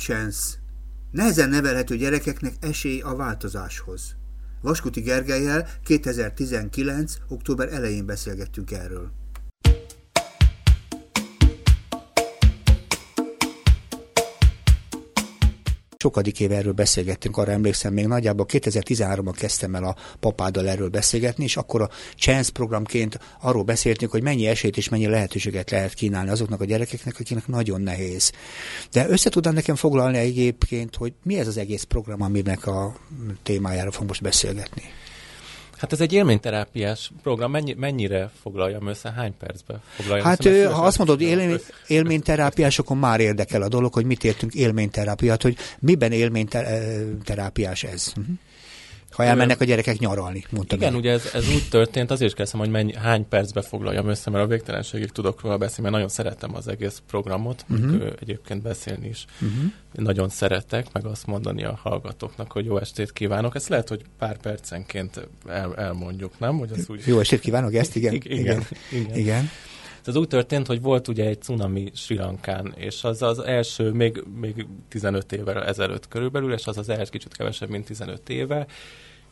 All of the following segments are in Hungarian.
chance. Nehezen nevelhető gyerekeknek esély a változáshoz. Vaskuti Gergelyel 2019. október elején beszélgettünk erről. Sokadik éve erről beszélgettünk, arra emlékszem, még nagyjából 2013-ban kezdtem el a papáddal erről beszélgetni, és akkor a Chance programként arról beszéltünk, hogy mennyi esélyt és mennyi lehetőséget lehet kínálni azoknak a gyerekeknek, akiknek nagyon nehéz. De össze tudnám nekem foglalni egyébként, hogy mi ez az egész program, aminek a témájára fogunk most beszélgetni. Hát ez egy élményterápiás program. Mennyi, mennyire foglaljam össze? Hány percbe foglaljam Hát össze? ha azt mondod élmény, élményterápiás, akkor már érdekel a dolog, hogy mit értünk élményterápiát, hogy miben élményterápiás ez. Uh-huh ha elmennek a gyerekek nyaralni, mondta Igen, meg. ugye ez, ez úgy történt, azért is kezdtem, hogy mennyi, hány percbe foglaljam össze, mert a végtelenségig tudok róla beszélni, mert nagyon szeretem az egész programot, uh-huh. egyébként beszélni is. Uh-huh. Nagyon szeretek, meg azt mondani a hallgatóknak, hogy jó estét kívánok. Ezt lehet, hogy pár percenként el, elmondjuk, nem? Hogy az úgy... Jó estét kívánok, ezt igen? igen. igen. igen. igen. Ez úgy történt, hogy volt ugye egy cunami Sri Lankán, és az az első, még, még 15 évvel ezelőtt körülbelül, és az az első kicsit kevesebb, mint 15 éve,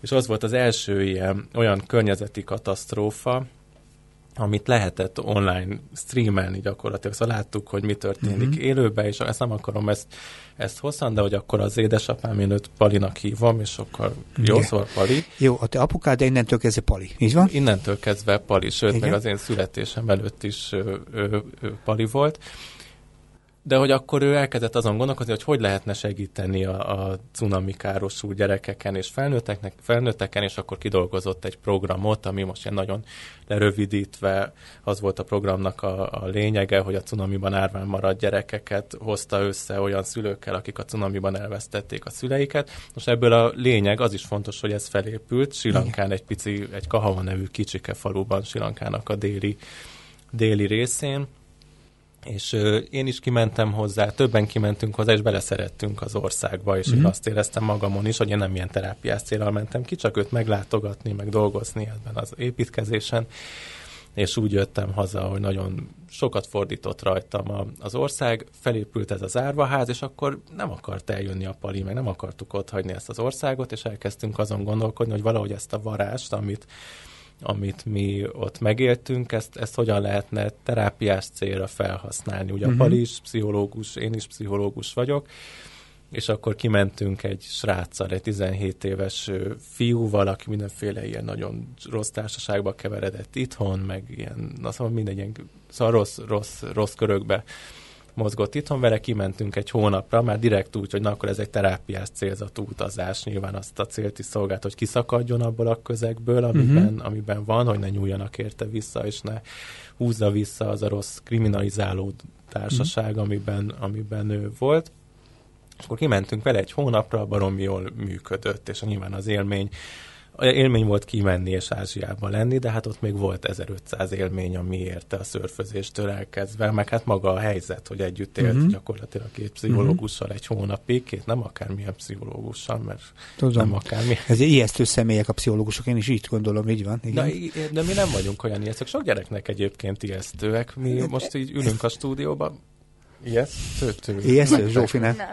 és az volt az első ilyen olyan környezeti katasztrófa, amit lehetett online streamelni gyakorlatilag. Szóval láttuk, hogy mi történik uh-huh. élőben, és ezt nem akarom ezt, ezt hosszan, de hogy akkor az édesapám, én őt Palinak hívom, és akkor jó, Igen. szóval Pali. Jó, a te apukád, de innentől kezdve Pali, így van? Innentől kezdve Pali, sőt, Igen. meg az én születésem előtt is ő, ő, ő Pali volt de hogy akkor ő elkezdett azon gondolkozni, hogy hogy lehetne segíteni a, a cunami károsú gyerekeken és felnőtteknek, felnőtteken, és akkor kidolgozott egy programot, ami most ilyen nagyon lerövidítve az volt a programnak a, a lényege, hogy a cunamiban árván maradt gyerekeket hozta össze olyan szülőkkel, akik a cunamiban elvesztették a szüleiket. Most ebből a lényeg, az is fontos, hogy ez felépült. Silankán egy pici, egy Kahava nevű kicsike faluban, Silankának a déli, déli részén, és ö, én is kimentem hozzá, többen kimentünk hozzá, és beleszerettünk az országba, és mm-hmm. azt éreztem magamon is, hogy én nem ilyen terápiás célral mentem ki, csak őt meglátogatni, meg dolgozni ebben az építkezésen, és úgy jöttem haza, hogy nagyon sokat fordított rajtam a, az ország, felépült ez az árvaház, és akkor nem akart eljönni a pali, meg nem akartuk ott hagyni ezt az országot, és elkezdtünk azon gondolkodni, hogy valahogy ezt a varást, amit amit mi ott megéltünk, ezt, ezt hogyan lehetne terápiás célra felhasználni. Ugye uh-huh. a Pali is pszichológus, én is pszichológus vagyok, és akkor kimentünk egy sráccal, egy 17 éves fiúval, aki mindenféle ilyen nagyon rossz társaságba keveredett itthon, meg ilyen, azt mondom, mindegy ilyen szóval rossz, rossz, rossz körökbe mozgott itthon, vele kimentünk egy hónapra, már direkt úgy, hogy na akkor ez egy terápiás célzatú utazás, nyilván azt a célt is szolgált, hogy kiszakadjon abból a közegből, amiben, uh-huh. amiben van, hogy ne nyúljanak érte vissza, és ne húzza vissza az a rossz kriminalizáló társaság, uh-huh. amiben, amiben ő volt. És akkor kimentünk vele egy hónapra, baromi jól működött, és nyilván az élmény élmény volt kimenni és Ázsiában lenni, de hát ott még volt 1500 élmény, ami érte a szörfözéstől elkezdve, meg hát maga a helyzet, hogy együtt élt uh-huh. gyakorlatilag két pszichológussal egy hónapig, két nem akármilyen pszichológussal, mert Tudom. nem akármi. Ez ijesztő személyek a pszichológusok, én is így gondolom, így van. Igen. De, de mi nem vagyunk olyan ijesztők, sok gyereknek egyébként ijesztőek. Mi most így ülünk a stúdióban, Ijesztő? Ijesztő, Zsófi nem.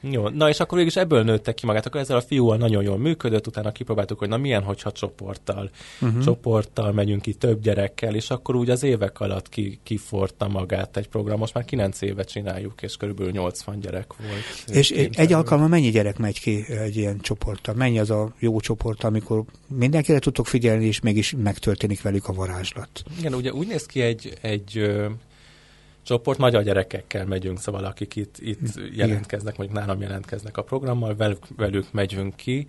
Jó, na és akkor végig ebből nőttek ki magát. Akkor ezzel a fiúval nagyon jól működött, utána kipróbáltuk, hogy na milyen, hogyha csoporttal, uh-huh. csoporttal megyünk ki több gyerekkel, és akkor úgy az évek alatt ki, kiforta magát egy program. Most már 9 éve csináljuk, és körülbelül 80 gyerek volt. És egy alkalommal mennyi gyerek megy ki egy ilyen csoporttal? Mennyi az a jó csoport, amikor mindenkire tudtok figyelni, és mégis megtörténik velük a varázslat? Igen, ugye úgy néz ki egy, egy csoport, magyar gyerekekkel megyünk, szóval akik itt, itt jelentkeznek, mondjuk nálam jelentkeznek a programmal, velük, velük megyünk ki,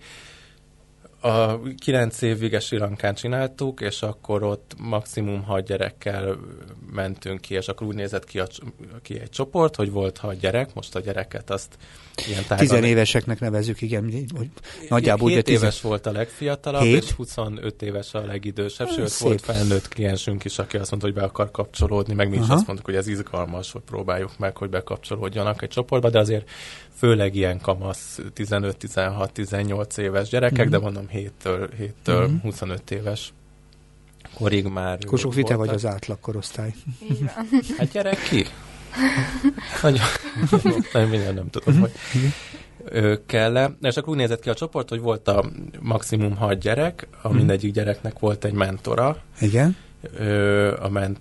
a kilenc évig Sri Lankán csináltuk, és akkor ott maximum hat gyerekkel mentünk ki, és akkor úgy nézett ki, a, ki egy csoport, hogy volt hat gyerek, most a gyereket azt ilyen tágan... Tizenéveseknek nevezük, igen, hogy nagyjából... 7 tizen... éves volt a legfiatalabb, 7? és 25 éves a legidősebb, sőt Szép. volt felnőtt kliensünk is, aki azt mondta, hogy be akar kapcsolódni, meg mi is azt mondtuk, hogy ez izgalmas, hogy próbáljuk meg, hogy bekapcsolódjanak egy csoportba, de azért főleg ilyen kamasz 15-16-18 éves gyerekek, mm-hmm. de mondom 7-től, 7-től mm-hmm. 25 éves korig már. Kosófi, te vagy az átlag korosztály. Hát gyerek ki! Nagyon, nagyon nem tudom, hogy kell -e. És akkor úgy nézett ki a csoport, hogy volt a maximum hat gyerek, a mhm. mindegyik gyereknek volt egy mentora. Igen. A ment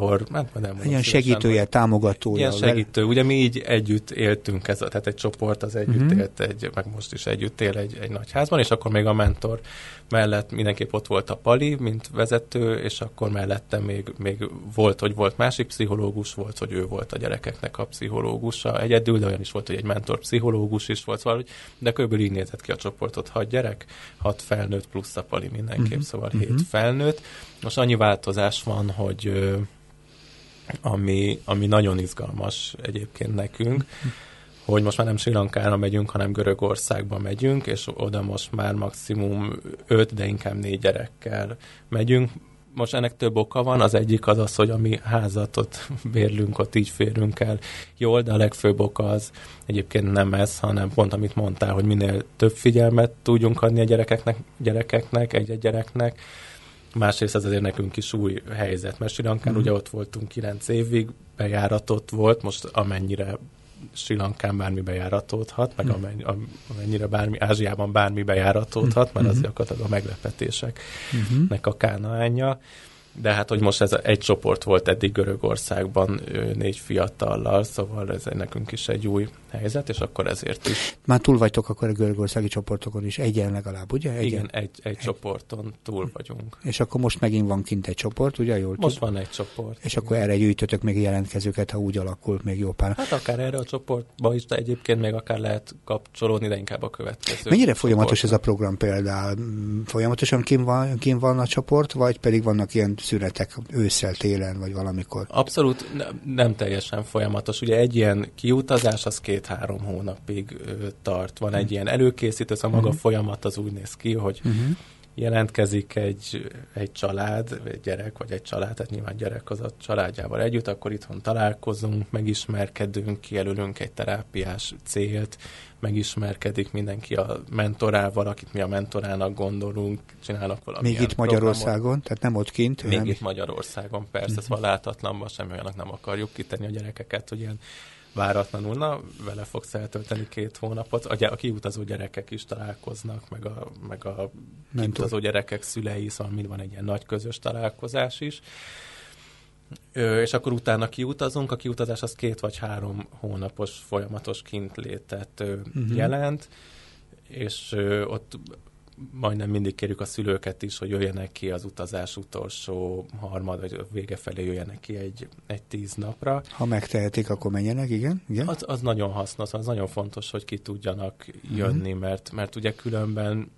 mentor, hát nem Ilyen segítője, hogy, támogatója. Ilyen segítő. Ugye mi így együtt éltünk, ez, tehát egy csoport az együtt uh-huh. élt, egy, meg most is együtt él egy, egy nagy házban, és akkor még a mentor mellett mindenképp ott volt a Pali, mint vezető, és akkor mellette még, még volt, hogy volt másik pszichológus, volt, hogy ő volt a gyerekeknek a pszichológusa egyedül, de olyan is volt, hogy egy mentor pszichológus is volt, szóval, de körülbelül így nézett ki a csoportot, hat gyerek, hat felnőtt plusz a Pali mindenképp, uh-huh. szóval uh-huh. hét felnőtt. Most annyi változás van, hogy ami, ami nagyon izgalmas egyébként nekünk, hogy most már nem Sri Lankára megyünk, hanem Görögországba megyünk, és oda most már maximum öt, de inkább négy gyerekkel megyünk. Most ennek több oka van, az egyik az az, hogy a mi házatot bérlünk, ott így férünk el jól, de a legfőbb oka az egyébként nem ez, hanem pont amit mondtál, hogy minél több figyelmet tudjunk adni a gyerekeknek, gyerekeknek egy-egy gyereknek, Másrészt ez azért nekünk is új helyzet, mert Sri Lankán mm. ugye ott voltunk kilenc évig, bejáratott volt, most amennyire Sri Lankán bármi bejáratódhat, meg mm. amennyire bármi, Ázsiában bármi bejáratódhat, mert mm-hmm. az gyakorlatilag a meglepetéseknek mm-hmm. a kánaánja de hát, hogy most ez egy csoport volt eddig Görögországban négy fiatallal, szóval ez nekünk is egy új helyzet, és akkor ezért is. Már túl vagytok akkor a görögországi csoportokon is, egyen legalább, ugye? Egyen? Igen, egy, egy, egy csoporton túl vagyunk. És akkor most megint van kint egy csoport, ugye? Jól most tud? van egy csoport. És igen. akkor erre gyűjtötök még jelentkezőket, ha úgy alakul még jó pár. Hát akár erre a csoportba is, de egyébként még akár lehet kapcsolódni, de inkább a következő. Mennyire folyamatos ez a program például? Folyamatosan kim van, kim van a csoport, vagy pedig vannak ilyen szünetek ősszel, télen, vagy valamikor? Abszolút ne, nem teljesen folyamatos. Ugye egy ilyen kiutazás az két-három hónapig tart. Van egy uh ilyen előkészítő, szóval maga uh folyamat az úgy néz ki, hogy uh-huh. jelentkezik egy, egy család, egy gyerek, vagy egy család, tehát nyilván gyerek az a családjával együtt, akkor itthon találkozunk, megismerkedünk, kijelölünk egy terápiás célt, megismerkedik mindenki a mentorával, akit mi a mentorának gondolunk, csinálnak valami. Még itt Magyarországon, programot. tehát nem ott kint? Még nem... itt Magyarországon, persze, uh-huh. ez valátatlanban semmi olyanak nem akarjuk kitenni a gyerekeket, hogy ilyen váratlanul, na, vele fogsz eltölteni két hónapot. A, a kiutazó gyerekek is találkoznak, meg a, meg a kiutazó gyerekek szülei, szóval mind van egy ilyen nagy közös találkozás is. Ö, és akkor utána kiutazunk, a kiutazás az két vagy három hónapos folyamatos kintlétet ö, uh-huh. jelent, és ö, ott majdnem mindig kérjük a szülőket is, hogy jöjjenek ki az utazás utolsó harmad, vagy vége felé jöjjenek ki egy, egy tíz napra. Ha megtehetik, akkor menjenek, igen? igen? Az, az nagyon hasznos, az nagyon fontos, hogy ki tudjanak jönni, uh-huh. mert, mert ugye különben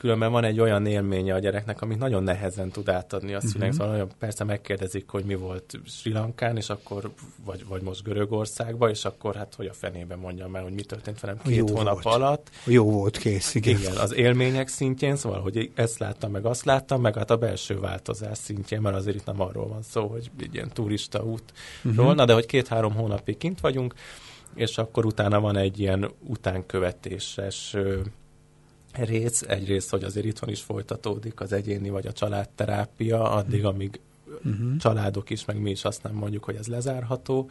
különben van egy olyan élménye a gyereknek, amit nagyon nehezen tud átadni a szünek. Uh-huh. Szóval nagyon, persze megkérdezik, hogy mi volt Sri Lankán, és akkor, vagy, vagy most Görögországban, és akkor hát, hogy a fenében mondjam el, hogy mi történt velem két Jó hónap volt. alatt. Jó volt, kész, igen. igen. az élmények szintjén, szóval, hogy ezt láttam, meg azt láttam, meg hát a belső változás szintjén, mert azért itt nem arról van szó, hogy egy ilyen turista útról, uh-huh. na de hogy két-három hónapig kint vagyunk, és akkor utána van egy ilyen utánkövetéses rész, egyrészt, hogy azért itthon is folytatódik az egyéni vagy a családterápia, addig, amíg uh-huh. családok is, meg mi is azt nem mondjuk, hogy ez lezárható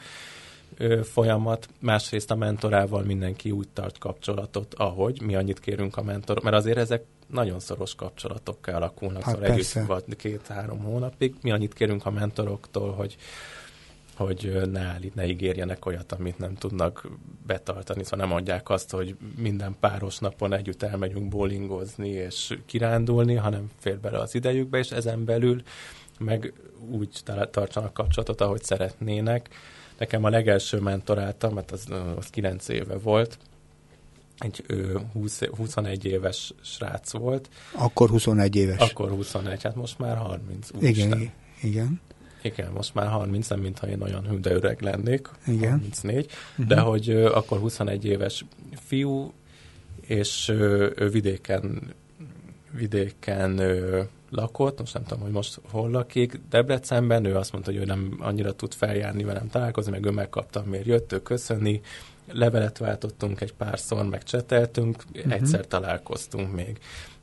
ö, folyamat. Másrészt a mentorával mindenki úgy tart kapcsolatot, ahogy mi annyit kérünk a mentor, mert azért ezek nagyon szoros kapcsolatokká alakulnak, hát szóval együtt két-három hónapig. Mi annyit kérünk a mentoroktól, hogy hogy ne, állít, ne ígérjenek olyat, amit nem tudnak betartani, szóval nem mondják azt, hogy minden páros napon együtt elmegyünk bowlingozni és kirándulni, hanem fér bele az idejükbe, és ezen belül meg úgy tartsanak kapcsolatot, ahogy szeretnének. Nekem a legelső mentoráltam, mert az, az 9 éve volt, egy ő, 20, 21 éves srác volt. Akkor 21 éves. Akkor 21, hát most már 30. Igen, igen. Igen, most már 30, nem mintha én olyan hű, de öreg lennék. Igen. 34. Uh-huh. De hogy ö, akkor 21 éves fiú, és ö, ő vidéken, vidéken ö, lakott, most nem tudom, hogy most hol lakik, Debrecenben, ő azt mondta, hogy ő nem annyira tud feljárni velem találkozni, meg ő megkaptam, miért jött, ő köszöni, levelet váltottunk egy párszor, meg cseteltünk, uh-huh. egyszer találkoztunk még.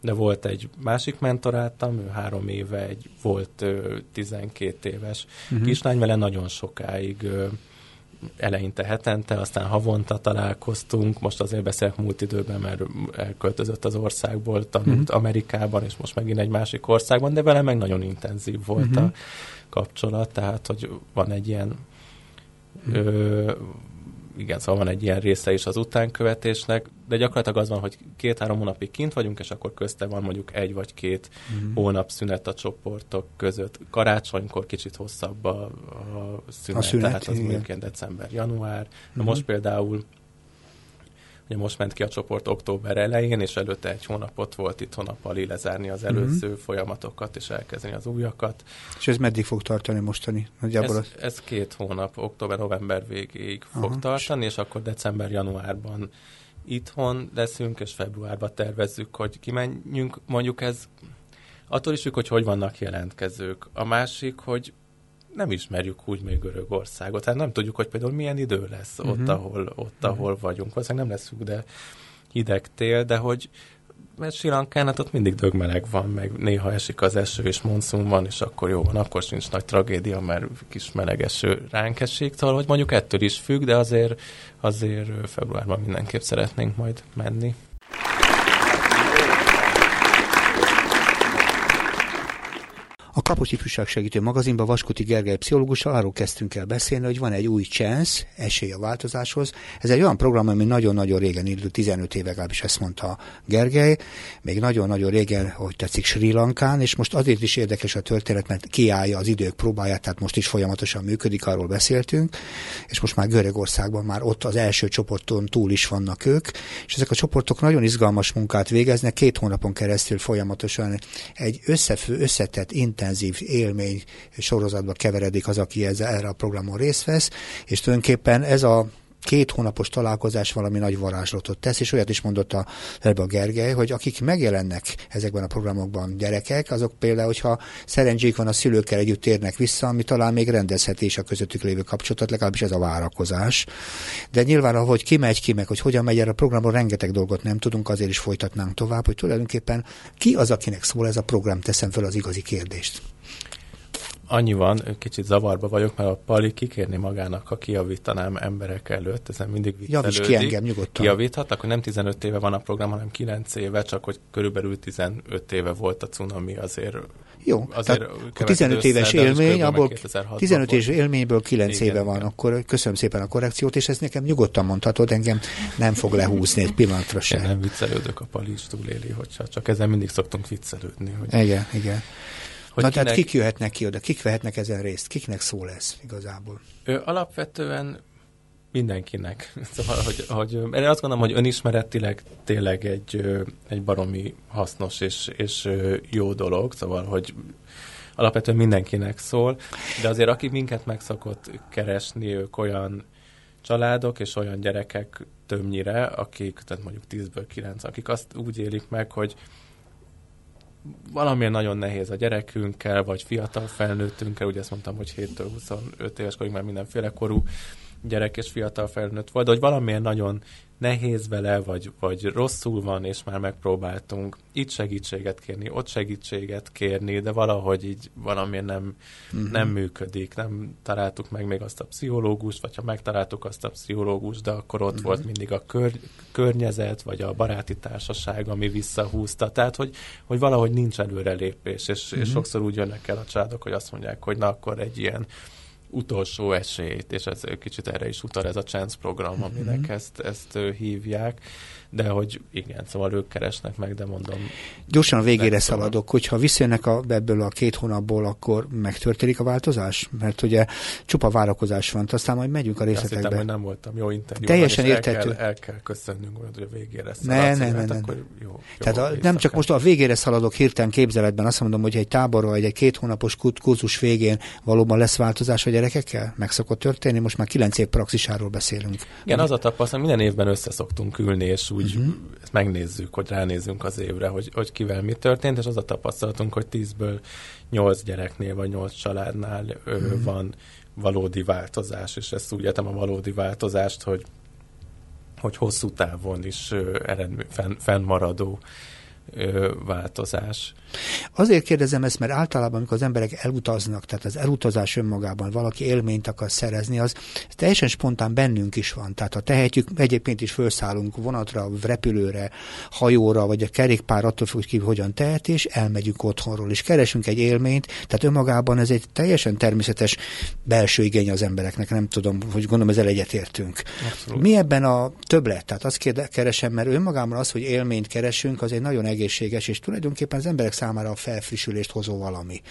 De volt egy másik mentorátam, ő három éve egy volt ö, 12 éves uh-huh. kislány, vele nagyon sokáig ö, eleinte hetente, aztán havonta találkoztunk, most azért beszélek múlt időben, mert elköltözött az országból, tanult uh-huh. Amerikában, és most megint egy másik országban, de vele meg nagyon intenzív volt uh-huh. a kapcsolat, tehát hogy van egy ilyen uh-huh. ö, igen, szóval van egy ilyen része is az utánkövetésnek, de gyakorlatilag az van, hogy két-három hónapig kint vagyunk, és akkor közte van mondjuk egy vagy két mm. hónap szünet a csoportok között. Karácsonykor kicsit hosszabb a, a szünet, a szünet tehát az mondjuk december-január. Mm. most például Ugye most ment ki a csoport október elején, és előtte egy hónapot volt itthon a Pali lezárni az előző uh-huh. folyamatokat, és elkezdeni az újakat. És ez meddig fog tartani mostani? Nagyjából ez, az... ez két hónap, október-november végéig Aha. fog tartani, és akkor december-januárban itthon leszünk, és februárban tervezzük, hogy kimenjünk. Mondjuk ez attól is függ, hogy hogy vannak jelentkezők. A másik, hogy nem ismerjük úgy még Görögországot. Hát nem tudjuk, hogy például milyen idő lesz uh-huh. ott, ahol, ott, uh-huh. ahol vagyunk. Valószínűleg nem leszünk, de hideg tél, de hogy mert Sri Lankán, hát ott mindig dögmeleg van, meg néha esik az eső, és monszum van, és akkor jó van, akkor sincs nagy tragédia, mert kis meleg eső ránk esik, szóval, hogy mondjuk ettől is függ, de azért, azért februárban mindenképp szeretnénk majd menni. A Kapos Ifjúság Segítő magazinban Vaskuti Gergely pszichológussal arról kezdtünk el beszélni, hogy van egy új chance, esély a változáshoz. Ez egy olyan program, ami nagyon-nagyon régen indult, 15 éve legalábbis ezt mondta Gergely, még nagyon-nagyon régen, hogy tetszik Sri Lankán, és most azért is érdekes a történet, mert kiállja az idők próbáját, tehát most is folyamatosan működik, arról beszéltünk, és most már Görögországban már ott az első csoporton túl is vannak ők, és ezek a csoportok nagyon izgalmas munkát végeznek, két hónapon keresztül folyamatosan egy összefő, összetett, intenzív intenzív élmény sorozatba keveredik az, aki ezzel, erre a programon részt vesz, és tulajdonképpen ez a két hónapos találkozás valami nagy varázslatot tesz, és olyat is mondott a, a Gergely, hogy akik megjelennek ezekben a programokban gyerekek, azok például, hogyha szerencsék van a szülőkkel együtt térnek vissza, ami talán még rendezheti is a közöttük lévő kapcsolatot, legalábbis ez a várakozás. De nyilván, ahogy kimegy ki, meg hogy hogyan megy erre a programon, rengeteg dolgot nem tudunk, azért is folytatnánk tovább, hogy tulajdonképpen ki az, akinek szól ez a program, teszem fel az igazi kérdést annyi van, kicsit zavarba vagyok, mert a Pali kikérni magának, ha kiavítanám emberek előtt, ezen mindig viccelődik. Javíts ki engem nyugodtan. Kiavíthat, akkor nem 15 éve van a program, hanem 9 éve, csak hogy körülbelül 15 éve volt a cunami, azért jó, azért tehát 15 össze, éves élmény, abból 15 éves élményből 9 igen, éve van, igen. akkor köszönöm szépen a korrekciót, és ezt nekem nyugodtan mondhatod, engem nem fog lehúzni egy pillanatra sem. Én nem viccelődök, a Pali is túléli, hogyha csak ezzel mindig szoktunk viccelődni. Hogy... Igen, igen. Hogy Na kinek... tehát kik jöhetnek ki oda, kik vehetnek ezen részt, kiknek szól ez igazából? Ő alapvetően mindenkinek. Szóval, hogy, hogy én azt gondolom, hogy önismeretileg tényleg egy, egy baromi hasznos és, és jó dolog, szóval, hogy alapvetően mindenkinek szól, de azért aki minket meg szokott keresni, ők olyan családok és olyan gyerekek többnyire, akik, tehát mondjuk 10-ből 9, akik azt úgy élik meg, hogy valamilyen nagyon nehéz a gyerekünkkel, vagy fiatal felnőttünkkel, ugye ezt mondtam, hogy 7-től 25 éves korig már mindenféle korú gyerek és fiatal felnőtt volt, de hogy valamilyen nagyon nehéz vele, vagy, vagy rosszul van, és már megpróbáltunk itt segítséget kérni, ott segítséget kérni, de valahogy így valamilyen nem, uh-huh. nem működik, nem találtuk meg még azt a pszichológust, vagy ha megtaláltuk azt a pszichológust, de akkor ott uh-huh. volt mindig a kör, környezet, vagy a baráti társaság, ami visszahúzta. Tehát, hogy, hogy valahogy nincs előrelépés, és, uh-huh. és sokszor úgy jönnek el a családok, hogy azt mondják, hogy na akkor egy ilyen utolsó esélyt, és ez kicsit erre is utal ez a Chance program, aminek mm-hmm. ezt, ezt hívják de hogy igen, szóval ők keresnek meg, de mondom. Gyorsan a végére szaladok, hogyha visszajönnek a, ebből a két hónapból, akkor megtörténik a változás? Mert ugye csupa várakozás van, aztán majd megyünk a részletekbe. Azt hittem, hogy nem voltam jó interjú. Teljesen értető. El kell, el kell köszönnünk, hogy a végére szaladsz. Ne, ne, ne, ne. Akkor jó, jó Tehát a, nem csak most a végére szaladok hirtelen képzeletben, azt mondom, hogy egy táborról, egy, egy két hónapos kurzus végén valóban lesz változás a gyerekekkel? Meg szokott történni? Most már kilenc év praxisáról beszélünk. Igen, az a tapasztalat, minden évben összeszoktunk ülni, és úgy uh-huh. ezt megnézzük, hogy ránézzünk az évre, hogy, hogy kivel mi történt, és az a tapasztalatunk, hogy tízből nyolc gyereknél vagy nyolc családnál uh-huh. van valódi változás, és ezt úgy értem a valódi változást, hogy hogy hosszú távon is eredmény, fenn, fennmaradó változás. Azért kérdezem ezt, mert általában, amikor az emberek elutaznak, tehát az elutazás önmagában valaki élményt akar szerezni, az teljesen spontán bennünk is van. Tehát ha tehetjük, egyébként is felszállunk vonatra, repülőre, hajóra, vagy a kerékpár, attól függ, hogy hogyan tehet, és elmegyünk otthonról, és keresünk egy élményt. Tehát önmagában ez egy teljesen természetes belső igény az embereknek. Nem tudom, hogy gondolom ezzel egyetértünk. Abszolút. Mi ebben a többlet? Tehát azt keresem, mert önmagában az, hogy élményt keresünk, az egy nagyon egészséges, és tulajdonképpen az emberek számára a felfrissülést hozó valami.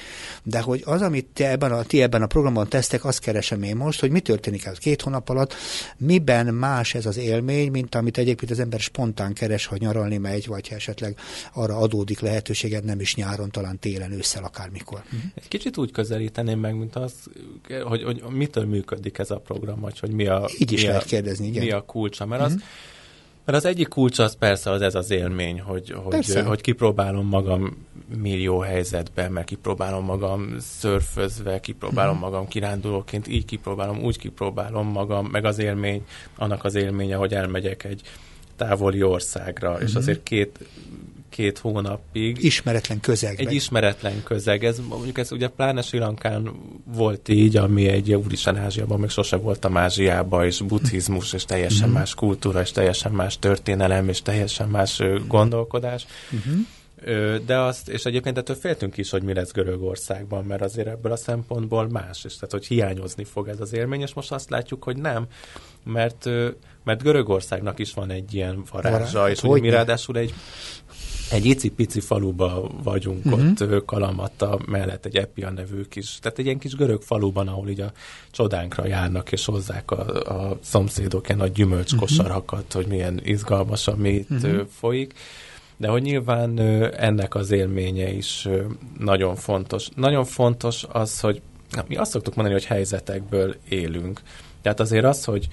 De hogy az, amit ti ebben a, ti ebben a programban tesztek, azt keresem én most, hogy mi történik ez két hónap alatt, miben más ez az élmény, mint amit egyébként az ember spontán keres, ha nyaralni megy, vagy ha esetleg arra adódik lehetőséged, nem is nyáron, talán télen, ősszel, akármikor. Uh-huh. Egy kicsit úgy közelíteném meg, mint az, hogy, hogy mitől működik ez a program, vagy hogy mi a, Így is mi lehet a, kérdezni, igen. Mi a kulcsa, mert uh-huh. az mert az egyik kulcs az persze az ez az élmény, hogy, hogy, hogy kipróbálom magam millió helyzetben, mert kipróbálom magam szörfözve, kipróbálom uh-huh. magam kirándulóként, így kipróbálom, úgy kipróbálom magam, meg az élmény, annak az élménye, hogy elmegyek egy távoli országra, uh-huh. és mhm. azért két két hónapig. Ismeretlen közeg. Egy ismeretlen közeg. Ez, mondjuk ez ugye pláne Sri Lankán volt így, ami egy úristen Ázsiában, még sose voltam Ázsiában, és buddhizmus, és teljesen uh-huh. más kultúra, és teljesen más történelem, és teljesen más gondolkodás. Uh-huh. De azt, és egyébként ettől féltünk is, hogy mi lesz Görögországban, mert azért ebből a szempontból más, és tehát, hogy hiányozni fog ez az élmény, és most azt látjuk, hogy nem, mert mert Görögországnak is van egy ilyen varázsa, Vará, és hogy mi ráadásul egy egy icipici faluba vagyunk uh-huh. ott Kalamatta mellett egy Epia nevű kis, tehát egy ilyen kis görög faluban, ahol így a csodánkra járnak és hozzák a, a szomszédok ilyen nagy gyümölcskosarakat, uh-huh. hogy milyen izgalmas, ami itt uh-huh. folyik. De hogy nyilván ennek az élménye is nagyon fontos. Nagyon fontos az, hogy mi azt szoktuk mondani, hogy helyzetekből élünk. Tehát azért az, hogy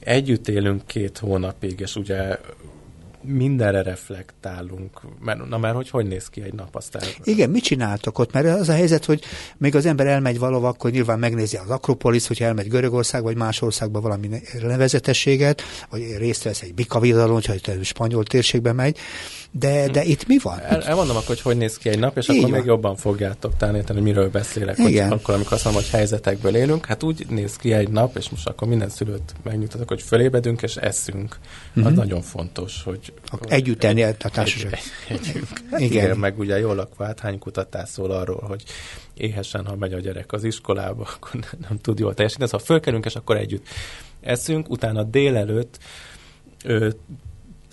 együtt élünk két hónapig, és ugye mindenre reflektálunk. Mert, na már hogy hogy néz ki egy nap aztán? Igen, mit csináltok ott? Mert az a helyzet, hogy még az ember elmegy valahova, akkor nyilván megnézi az Akropolis, hogyha elmegy Görögország, vagy más országba valami nevezetességet, vagy részt vesz egy bikavidalon, hogyha egy spanyol térségbe megy, de, de itt mi van? El, elmondom akkor, hogy hogy néz ki egy nap, és Így akkor van. még jobban fogjátok talán érteni, hogy miről beszélek. Igen. Hogy akkor, amikor azt mondom, hogy helyzetekből élünk, hát úgy néz ki egy nap, és most akkor minden szülőt megnyugtatok, hogy fölébedünk és eszünk. Uh-huh. Az mhm. nagyon fontos, hogy... Akkor együtt tenni a társaság. Egy, egy, egy, hát igen. igen. meg ugye jól lakva, hát hány kutatás szól arról, hogy éhesen, ha megy a gyerek az iskolába, akkor nem, tud jól teljesíteni. Szóval fölkelünk, és akkor együtt eszünk, utána délelőtt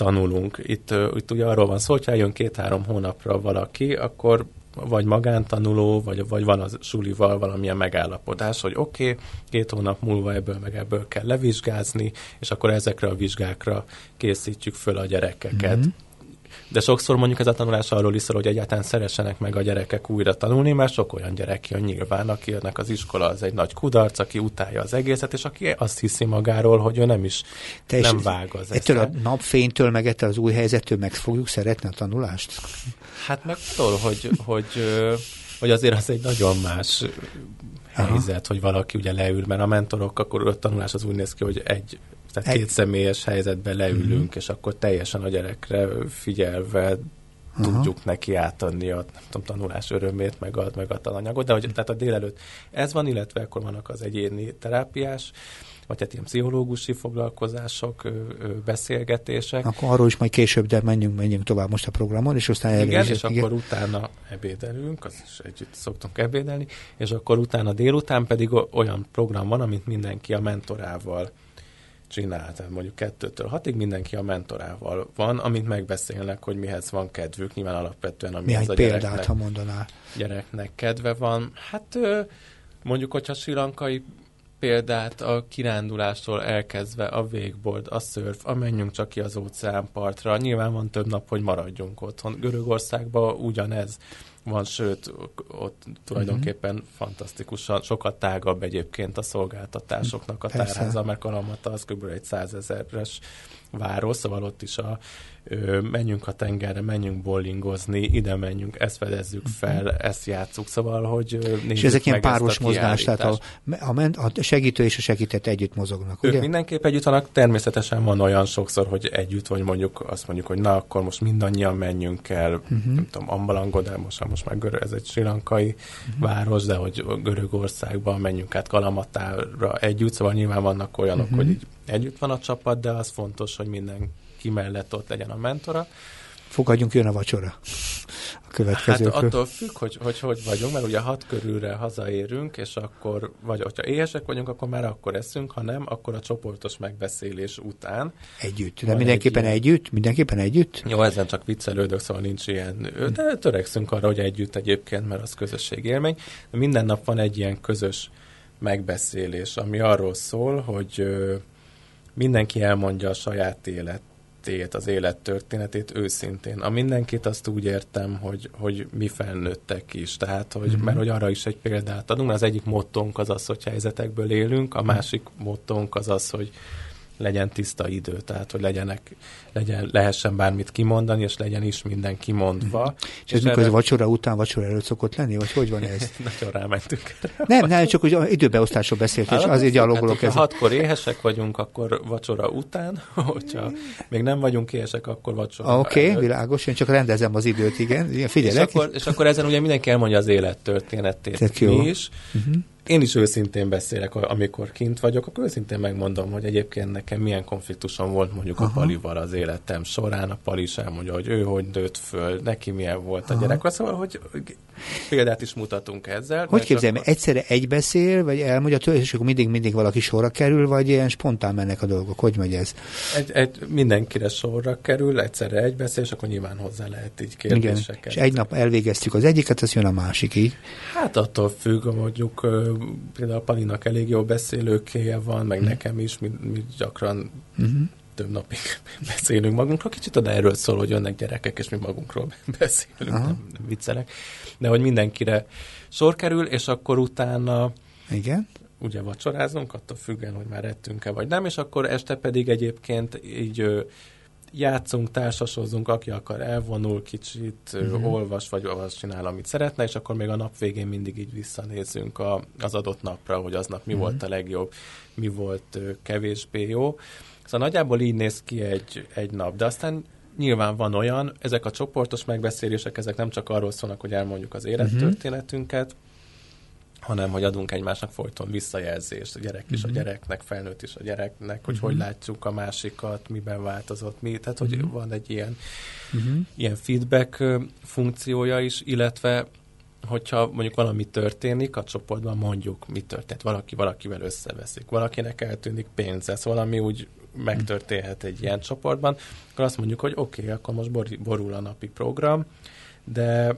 tanulunk. Itt, itt ugye arról van szó, hogy jön két-három hónapra valaki, akkor vagy magántanuló, vagy, vagy van az sulival valamilyen megállapodás, hogy oké, okay, két hónap múlva ebből meg ebből kell levizsgázni, és akkor ezekre a vizsgákra készítjük föl a gyerekeket. Mm-hmm. De sokszor mondjuk ez a tanulás arról is szól, hogy egyáltalán szeressenek meg a gyerekek újra tanulni, mert sok olyan gyerek jön nyilván, akinek az iskola az egy nagy kudarc, aki utálja az egészet, és aki azt hiszi magáról, hogy ő nem is Te nem vág az Ettől a napfénytől, meg ettől az új helyzettől meg fogjuk szeretni a tanulást? Hát meg attól, hogy, hogy, hogy azért az egy nagyon más helyzet, Aha. hogy valaki ugye leül, mert a mentorok, akkor a tanulás az úgy néz ki, hogy egy tehát két személyes helyzetben leülünk, uh-huh. és akkor teljesen a gyerekre figyelve Aha. tudjuk neki átadni a nem tudom, tanulás örömét, meg a, meg a tananyagot, de hogy, tehát a délelőtt ez van, illetve akkor vannak az egyéni terápiás, vagy hát ilyen pszichológusi foglalkozások, beszélgetések. Akkor arról is majd később, de menjünk, menjünk tovább most a programon, és aztán Igen, és igen. akkor utána ebédelünk, az is együtt szoktunk ebédelni, és akkor utána délután pedig olyan program van, amit mindenki a mentorával csinál, tehát mondjuk kettőtől hatig mindenki a mentorával van, amint megbeszélnek, hogy mihez van kedvük, nyilván alapvetően, ami az a példát, gyereknek, ha mondanál. gyereknek kedve van. Hát mondjuk, hogyha silankai példát a kirándulástól elkezdve a végboard, a szörf, a menjünk csak ki az óceánpartra. Nyilván van több nap, hogy maradjunk otthon. Görögországban ugyanez van, sőt, ott tulajdonképpen uh-huh. fantasztikusan, sokat tágabb egyébként a szolgáltatásoknak a tárháza, mert Kalamata az kb. egy százezeres város, szóval ott is a menjünk a tengerre, menjünk bowlingozni, ide menjünk, ezt fedezzük fel, uh-huh. ezt játsszuk, szóval, hogy És ezek ilyen páros mozgás, tehát a, a, a segítő és a segített együtt mozognak, Ők ugye? mindenképp együtt vannak, természetesen van olyan sokszor, hogy együtt, vagy mondjuk azt mondjuk, hogy na, akkor most mindannyian menjünk el, uh-huh. nem tudom, Ambalangod, most, most már görög, ez egy silankai uh-huh. város, de hogy Görögországban menjünk át Kalamatára együtt, szóval nyilván vannak olyanok, uh-huh. hogy így együtt van a csapat, de az fontos, hogy mindenki mellett ott legyen a mentora. Fogadjunk, jön a vacsora. A következő. Hát attól függ, hogy, hogy hogy vagyunk, mert ugye hat körülre hazaérünk, és akkor, vagy hogyha éhesek vagyunk, akkor már akkor eszünk, ha nem, akkor a csoportos megbeszélés után. Együtt. De mindenképpen egy együtt? Mindenképpen együtt? Jó, ezen csak viccelődök, szóval nincs ilyen. De törekszünk arra, hogy együtt egyébként, mert az közösség élmény. De minden nap van egy ilyen közös megbeszélés, ami arról szól, hogy mindenki elmondja a saját életét, az élettörténetét őszintén. A mindenkit azt úgy értem, hogy, hogy mi felnőttek is. Tehát, hogy, mm-hmm. mert hogy arra is egy példát adunk, mert az egyik mottónk az az, hogy helyzetekből élünk, a másik mottónk az az, hogy legyen tiszta idő, tehát hogy legyenek, legyen, lehessen bármit kimondani, és legyen is minden kimondva. Mm. És, és ez mikor erre... vacsora után, vacsora előtt szokott lenni, vagy hogy van ez? Nagyon rámentünk. Nem, nem, csak hogy időbeosztásról beszélt, és azért gyalogolok hát, hatkor éhesek vagyunk, akkor vacsora után, hogyha még nem vagyunk éhesek, akkor vacsora Oké, okay, világos, én csak rendezem az időt, igen, figyelek. És akkor, és akkor ezen ugye mindenki elmondja az élettörténetét. Mi is. Uh-huh én is őszintén beszélek, amikor kint vagyok, akkor őszintén megmondom, hogy egyébként nekem milyen konfliktusom volt mondjuk Aha. a palival az életem során. A pali is elmondja, hogy ő hogy nőtt föl, neki milyen volt a gyerek. Szóval, hogy példát is mutatunk ezzel. Hogy képzeljem, akkor... egyszerre egy beszél, vagy elmondja tőle, és akkor mindig-mindig valaki sorra kerül, vagy ilyen spontán mennek a dolgok? Hogy megy ez? Egy, egy, mindenkire sorra kerül, egyszerre egy beszél, és akkor nyilván hozzá lehet így kérdéseket. Igen. És egy nap elvégeztük az egyiket, az jön a másik, így? Hát attól függ, mondjuk például a Palinak elég jó beszélőkéje van, meg hmm. nekem is, mi, mi gyakran hmm. több napig beszélünk magunkról. Kicsit oda erről szól, hogy jönnek gyerekek, és mi magunkról beszélünk, nem, nem viccelek. De hogy mindenkire sor kerül, és akkor utána Igen ugye vacsorázunk, attól függően, hogy már ettünk-e vagy nem, és akkor este pedig egyébként így játszunk, társasozunk, aki akar elvonul kicsit, uh-huh. olvas, vagy azt csinál, amit szeretne, és akkor még a nap végén mindig így visszanézünk a, az adott napra, hogy aznap mi uh-huh. volt a legjobb, mi volt kevésbé jó. Szóval nagyjából így néz ki egy, egy nap, de aztán nyilván van olyan, ezek a csoportos megbeszélések, ezek nem csak arról szólnak, hogy elmondjuk az élettörténetünket, uh-huh hanem hogy adunk egymásnak folyton visszajelzést, a gyerek is uh-huh. a mhm. gyereknek, felnőtt is a gyereknek, hogy uh-huh. hogy látjuk a másikat, miben változott mi, tehát hogy uh-huh. van egy ilyen, uh-huh. ilyen feedback funkciója is, illetve hogyha mondjuk valami történik a csoportban, mondjuk mi történt, valaki valakivel összeveszik, valakinek eltűnik pénze, szóval valami úgy megtörténhet egy ilyen csoportban, akkor azt mondjuk, hogy oké, okay, akkor most borul a napi program, de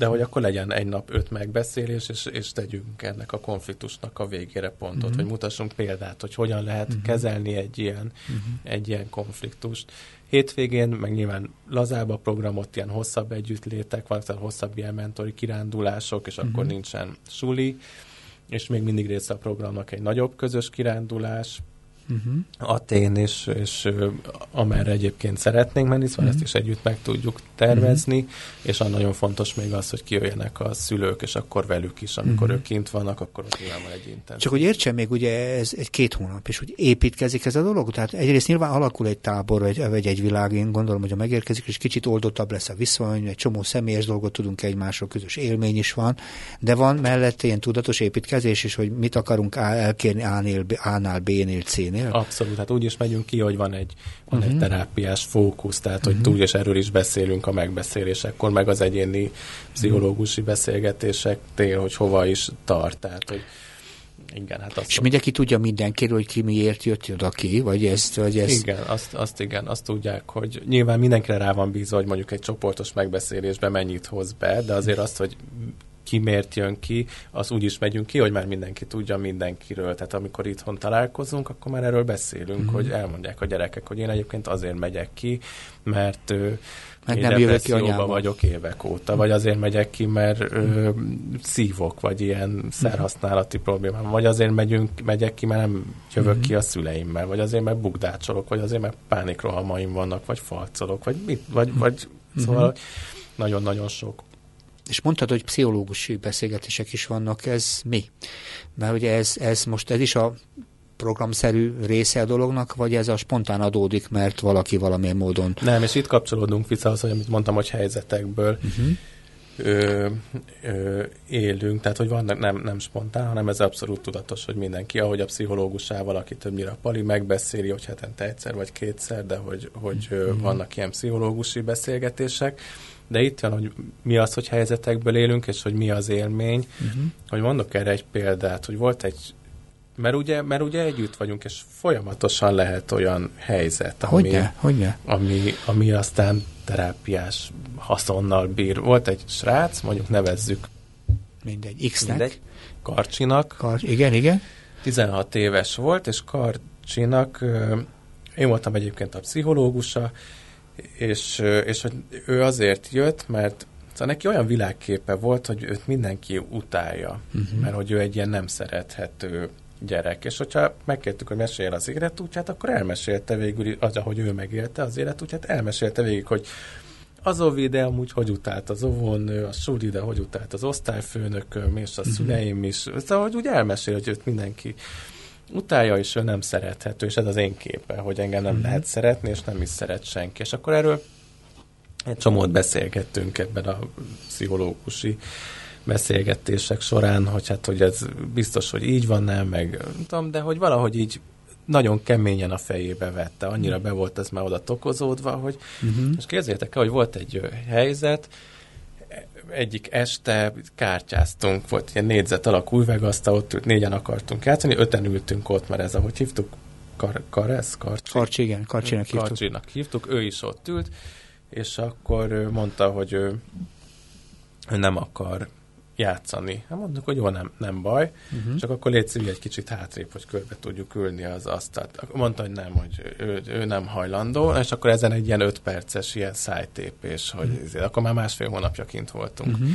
de hogy akkor legyen egy nap öt megbeszélés, és, és tegyünk ennek a konfliktusnak a végére pontot, uh-huh. hogy mutassunk példát, hogy hogyan lehet uh-huh. kezelni egy ilyen, uh-huh. egy ilyen konfliktust. Hétvégén meg nyilván lazább a programot, ilyen hosszabb együttlétek, van, tehát hosszabb ilyen mentori kirándulások, és uh-huh. akkor nincsen suli, és még mindig része a programnak egy nagyobb közös kirándulás, uh-huh. Atén, és, és amerre egyébként szeretnénk menni, szóval uh-huh. ezt is együtt meg tudjuk tervezni, uh-huh. és a nagyon fontos még az, hogy kijöjjenek a szülők, és akkor velük is, amikor uh-huh. ők kint vannak, akkor ott nyilván van egy intenzív. Csak hogy értsem még, ugye ez egy két hónap, és hogy építkezik ez a dolog, tehát egyrészt nyilván alakul egy tábor, vagy, vagy egy világ, én gondolom, hogy a megérkezik, és kicsit oldottabb lesz a viszony, egy csomó személyes dolgot tudunk egymásról, közös élmény is van, de van mellette ilyen tudatos építkezés is, hogy mit akarunk elkérni A-nél, A-nál, B-nél, C-nél, beszélnél? Abszolút, hát úgy is megyünk ki, hogy van egy, van uh-huh. egy mhm. terápiás fókusz, tehát hogy uh-huh. túl, és erről is beszélünk a megbeszélésekkor, meg az egyéni pszichológusi beszélgetéseknél, hogy hova is tart. Tehát, hogy igen, hát azt És mindenki tudja mindenkiről, hogy ki miért jött oda ki, vagy ezt, vagy ezt? Igen, azt, azt igen, azt tudják, hogy nyilván mindenkire rá van bízva, hogy mondjuk egy csoportos megbeszélésbe mennyit hoz be, de azért azt, hogy ki miért jön ki, az úgy is megyünk ki, hogy már mindenki tudja mindenkiről. Tehát amikor itthon találkozunk, akkor már erről beszélünk, mm-hmm. hogy elmondják a gyerekek, hogy én egyébként azért megyek ki, mert mert én nem jövök ki anyámmal. vagyok évek óta, vagy azért megyek ki, mert ö, szívok, vagy ilyen szerhasználati problémám, vagy azért megyünk, megyek ki, mert nem jövök mm-hmm. ki a szüleimmel, vagy azért, mert bukdácsolok, vagy azért, mert pánikrohamaim vannak, vagy falcolok, vagy mit, vagy, vagy mm-hmm. szóval nagyon-nagyon sok. És mondtad, hogy pszichológusi beszélgetések is vannak, ez mi? Mert ugye ez, ez most ez is a programszerű része a dolognak, vagy ez a spontán adódik, mert valaki valamilyen módon... Nem, és itt kapcsolódunk vissza az, hogy amit mondtam, hogy helyzetekből uh-huh. ö, ö, élünk, tehát hogy vannak nem, nem spontán, hanem ez abszolút tudatos, hogy mindenki, ahogy a pszichológusával, aki többnyire a Pali megbeszéli, hogy hetente egyszer vagy kétszer, de hogy, hogy uh-huh. vannak ilyen pszichológusi beszélgetések, de itt van, hogy mi az, hogy helyzetekből élünk, és hogy mi az élmény. Uh-huh. Hogy mondok erre egy példát, hogy volt egy mert ugye, mert ugye együtt vagyunk, és folyamatosan lehet olyan helyzet, ami, hogyne, hogyne. Ami, ami aztán terápiás haszonnal bír. Volt egy srác, mondjuk nevezzük mindegy, X-nek. Mindegy, Karcsinak. Kar- igen, igen. 16 éves volt, és Karcsinak, én voltam egyébként a pszichológusa, és, és hogy ő azért jött, mert Szóval neki olyan világképe volt, hogy őt mindenki utálja, uh-huh. mert hogy ő egy ilyen nem szerethető gyerek. És hogyha megkértük, hogy mesél az életútját, akkor elmesélte végül, az, ahogy ő megélte az életútját, elmesélte végig, hogy az Ovide amúgy hogy utált az óvónő, a Sulide hogy utált az osztályfőnököm, és a uh-huh. szüleim is. Szóval, hogy úgy elmesél, hogy őt mindenki utálja, és ő nem szerethető, és ez az én képe, hogy engem nem uh-huh. lehet szeretni, és nem is szeret senki. És akkor erről egy csomót beszélgettünk ebben a pszichológusi beszélgetések során, hogy hát, hogy ez biztos, hogy így van, nem, meg tudom, de hogy valahogy így nagyon keményen a fejébe vette, annyira be volt ez már oda tokozódva, hogy uh-huh. és képzeljétek el, hogy volt egy helyzet, egyik este kártyáztunk, volt ilyen négyzet alakú üvegasztal, ott ült, négyen akartunk játszani, öten ültünk ott, mert ez ahogy hívtuk, Kar, Karesz? Karcsi? Karcsi, igen, Karcsinak hívtuk. Karcsinak hívtuk, ő is ott ült, és akkor mondta, hogy ő, nem akar játszani. Hát mondtuk, hogy jó, nem, nem baj, uh-huh. csak akkor légy szívi egy kicsit hátrébb, hogy körbe tudjuk ülni az asztalt. Mondta, hogy nem, hogy ő, ő nem hajlandó, és akkor ezen egy ilyen öt perces ilyen szájtépés, hogy uh-huh. ezért, akkor már másfél hónapja kint voltunk. Uh-huh.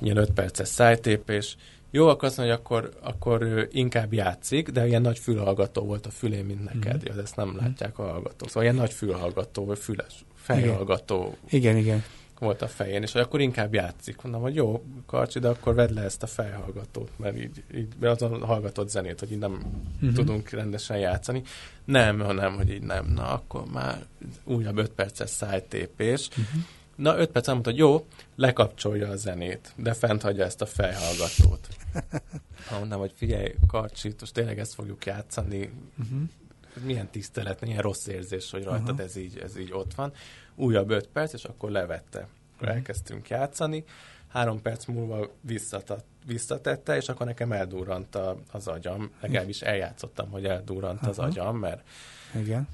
Ilyen öt perces szájtépés. Jó, akkor azt mondja, hogy akkor, akkor ő inkább játszik, de ilyen nagy fülhallgató volt a fülén, mint neked. Uh-huh. Ja, ezt nem látják a hallgatók. Szóval ilyen nagy fülhallgató, vagy füles, fejhallgató. Igen, igen. igen volt a fején, és hogy akkor inkább játszik. Mondom, hogy jó, Karcsi, de akkor vedd le ezt a fejhallgatót, mert így, így azon hallgatott zenét, hogy így nem uh-huh. tudunk rendesen játszani. Nem, hanem, hogy így nem. Na, akkor már újabb öt perces szájtépés. Uh-huh. Na, öt perc mondta, hogy jó, lekapcsolja a zenét, de fent hagyja ezt a fejhallgatót. Mondom, hogy figyelj, Karcsi, most tényleg ezt fogjuk játszani. Uh-huh. Milyen tisztelet, milyen rossz érzés, hogy rajtad uh-huh. ez, így, ez így ott van újabb öt perc, és akkor levette. Akkor mhm. elkezdtünk játszani, három perc múlva visszatat, visszatette, és akkor nekem eldurrant a, az agyam. Legalábbis eljátszottam, hogy eldurrant Aha. az agyam, mert Igen.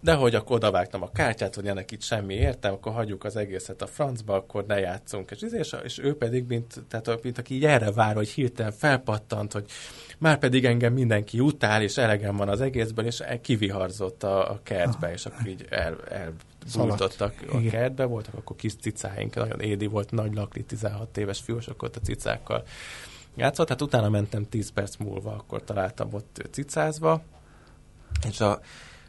De hogy akkor odavágtam a kártyát, hogy ennek itt semmi értem, akkor hagyjuk az egészet a francba, akkor ne játszunk. És, és, és ő pedig, mint, tehát, mint aki így erre vár, hogy hirtelen felpattant, hogy már pedig engem mindenki utál, és elegem van az egészből, és kiviharzott a, a kertbe, és akkor így el, elbújtottak a Igen. kertbe, voltak akkor kis cicáink, nagyon édi volt, nagy lakli, 16 éves fiúsok ott a cicákkal játszott, hát utána mentem 10 perc múlva, akkor találtam ott cicázva, és a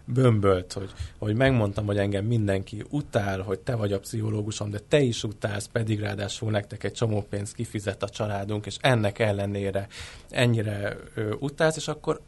bömbölt, hogy, hogy megmondtam, hogy engem mindenki utál, hogy te vagy a pszichológusom, de te is utálsz, pedig ráadásul nektek egy csomó pénzt kifizet a családunk, és ennek ellenére ennyire ö, utálsz, és akkor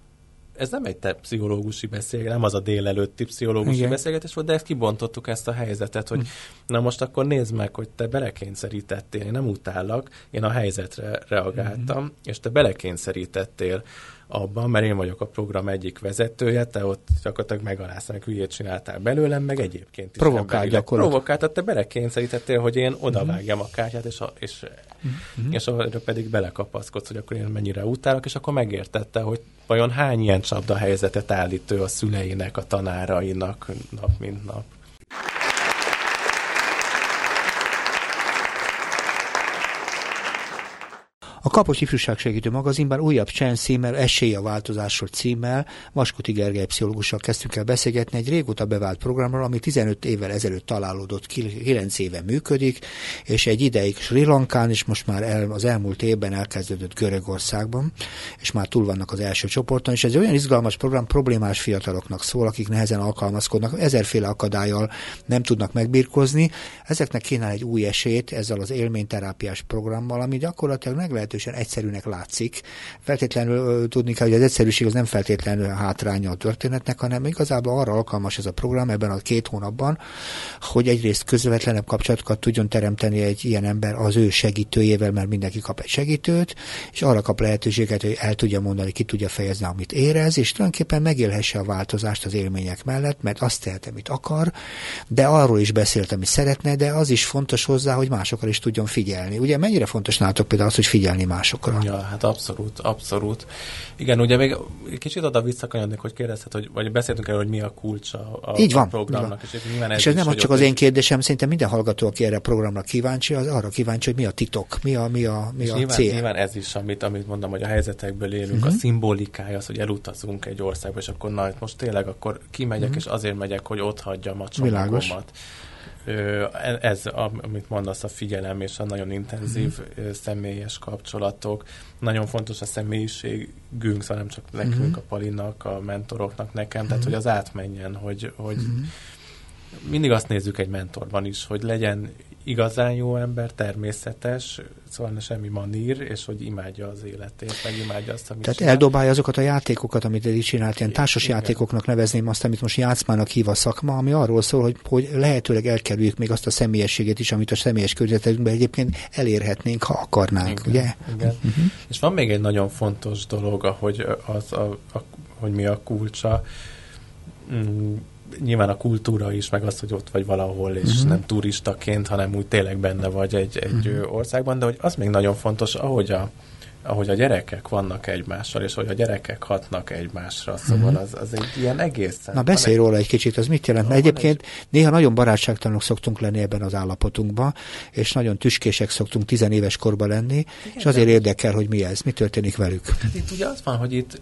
ez nem egy te pszichológusi beszélgetés, nem az a délelőtti pszichológusi Igen. beszélgetés volt, de ezt kibontottuk ezt a helyzetet, hogy hm. na most akkor nézd meg, hogy te belekényszerítettél, én nem utállak, én a helyzetre reagáltam, hm. és te belekényszerítettél abban, mert én vagyok a program egyik vezetője, te ott gyakorlatilag megaláztam, meg hülyét csináltál belőlem, meg egyébként is. Provokál gyakorlatilag. Provokált, te belekényszerítettél, hogy én odavágjam a kártyát, és, a, és, uh-huh. és arra pedig belekapaszkodsz, hogy akkor én mennyire utálok, és akkor megértette, hogy vajon hány ilyen csapda helyzetet állít ő a szüleinek, a tanárainak nap mint nap. A Kapos Ifjúságsegítő magazinban újabb Csen címmel, Esély a változásról címmel Vaskuti Gergely pszichológussal kezdtünk el beszélgetni egy régóta bevált programról, ami 15 évvel ezelőtt találódott, 9 éve működik, és egy ideig Sri Lankán, és most már el, az elmúlt évben elkezdődött Görögországban, és már túl vannak az első csoporton, és ez egy olyan izgalmas program, problémás fiataloknak szól, akik nehezen alkalmazkodnak, ezerféle akadályjal nem tudnak megbírkozni. Ezeknek kínál egy új esélyt ezzel az élményterápiás programmal, ami gyakorlatilag meglehetősen egyszerűnek látszik. Feltétlenül tudni kell, hogy az egyszerűség az nem feltétlenül hátránya a történetnek, hanem igazából arra alkalmas ez a program ebben a két hónapban, hogy egyrészt közvetlenebb kapcsolatokat tudjon teremteni egy ilyen ember az ő segítőjével, mert mindenki kap egy segítőt, és arra kap lehetőséget, hogy el tudja mondani, ki tudja fejezni, amit érez, és tulajdonképpen megélhesse a változást az élmények mellett, mert azt tehet, amit akar, de arról is beszélt, amit szeretne, de az is fontos hozzá, hogy másokkal is tudjon figyelni. Ugye mennyire fontos nálatok például az, hogy figyelni másokra? Ja, hát abszolút, abszolút. Igen, ugye még kicsit oda visszakanyodnék, hogy kérdezted, hogy, vagy beszéltünk erről, hogy mi a kulcsa a, Így van, a programnak. És, ez, és ez nem csak az én kérdésem, szerintem minden hallgató, aki erre a programra kíváncsi, az arra kíváncsi, hogy mi a titok, mi a, mi a, mi a nyilván, cél. Nyilván ez is, amit, amit mondom, hogy a helyzetekből élünk, uh-huh. a mhm. szimbolikája az, hogy elutazunk egy országba, és akkor na, most tényleg akkor kimegyek, uh-huh. és azért megyek, hogy ott hagyjam a csomagomat. E, ez, amit mondasz, a figyelem és a nagyon intenzív uh-huh. személyes kapcsolatok. Nagyon fontos a személyiségünk, szóval nem csak nekünk, uh-huh. a Palinak, a mentoroknak, nekem, uh-huh. tehát hogy az átmenjen, hogy, hogy uh-huh. mindig azt nézzük egy mentorban is, hogy legyen igazán jó ember, természetes, szóval semmi manír, és hogy imádja az életét, meg imádja azt, amit Tehát csinál. eldobálja azokat a játékokat, amit eddig csinált, ilyen társas Igen. játékoknak nevezném azt, amit most játszmának hív a szakma, ami arról szól, hogy, hogy lehetőleg elkerüljük még azt a személyességet is, amit a személyes környezetünkben egyébként elérhetnénk, ha akarnánk, Igen. ugye? Igen. Uh-huh. És van még egy nagyon fontos dolog, ahogy az, a, a, hogy mi a kulcsa. Mm, nyilván a kultúra is, meg az, hogy ott vagy valahol, és uh-huh. nem turistaként, hanem úgy tényleg benne vagy egy, egy uh-huh. országban, de hogy az még nagyon fontos, ahogy a, ahogy a gyerekek vannak egymással, és hogy a gyerekek hatnak egymásra, szóval uh-huh. az, az egy ilyen egészen... Na beszélj egy... róla egy kicsit, az mit jelent? Mert egyébként egy... néha nagyon barátságtalanok szoktunk lenni ebben az állapotunkban, és nagyon tüskések szoktunk tizenéves korban lenni, Igen, és azért érdekel, hogy mi ez, mi történik velük. Hát itt ugye az van, hogy itt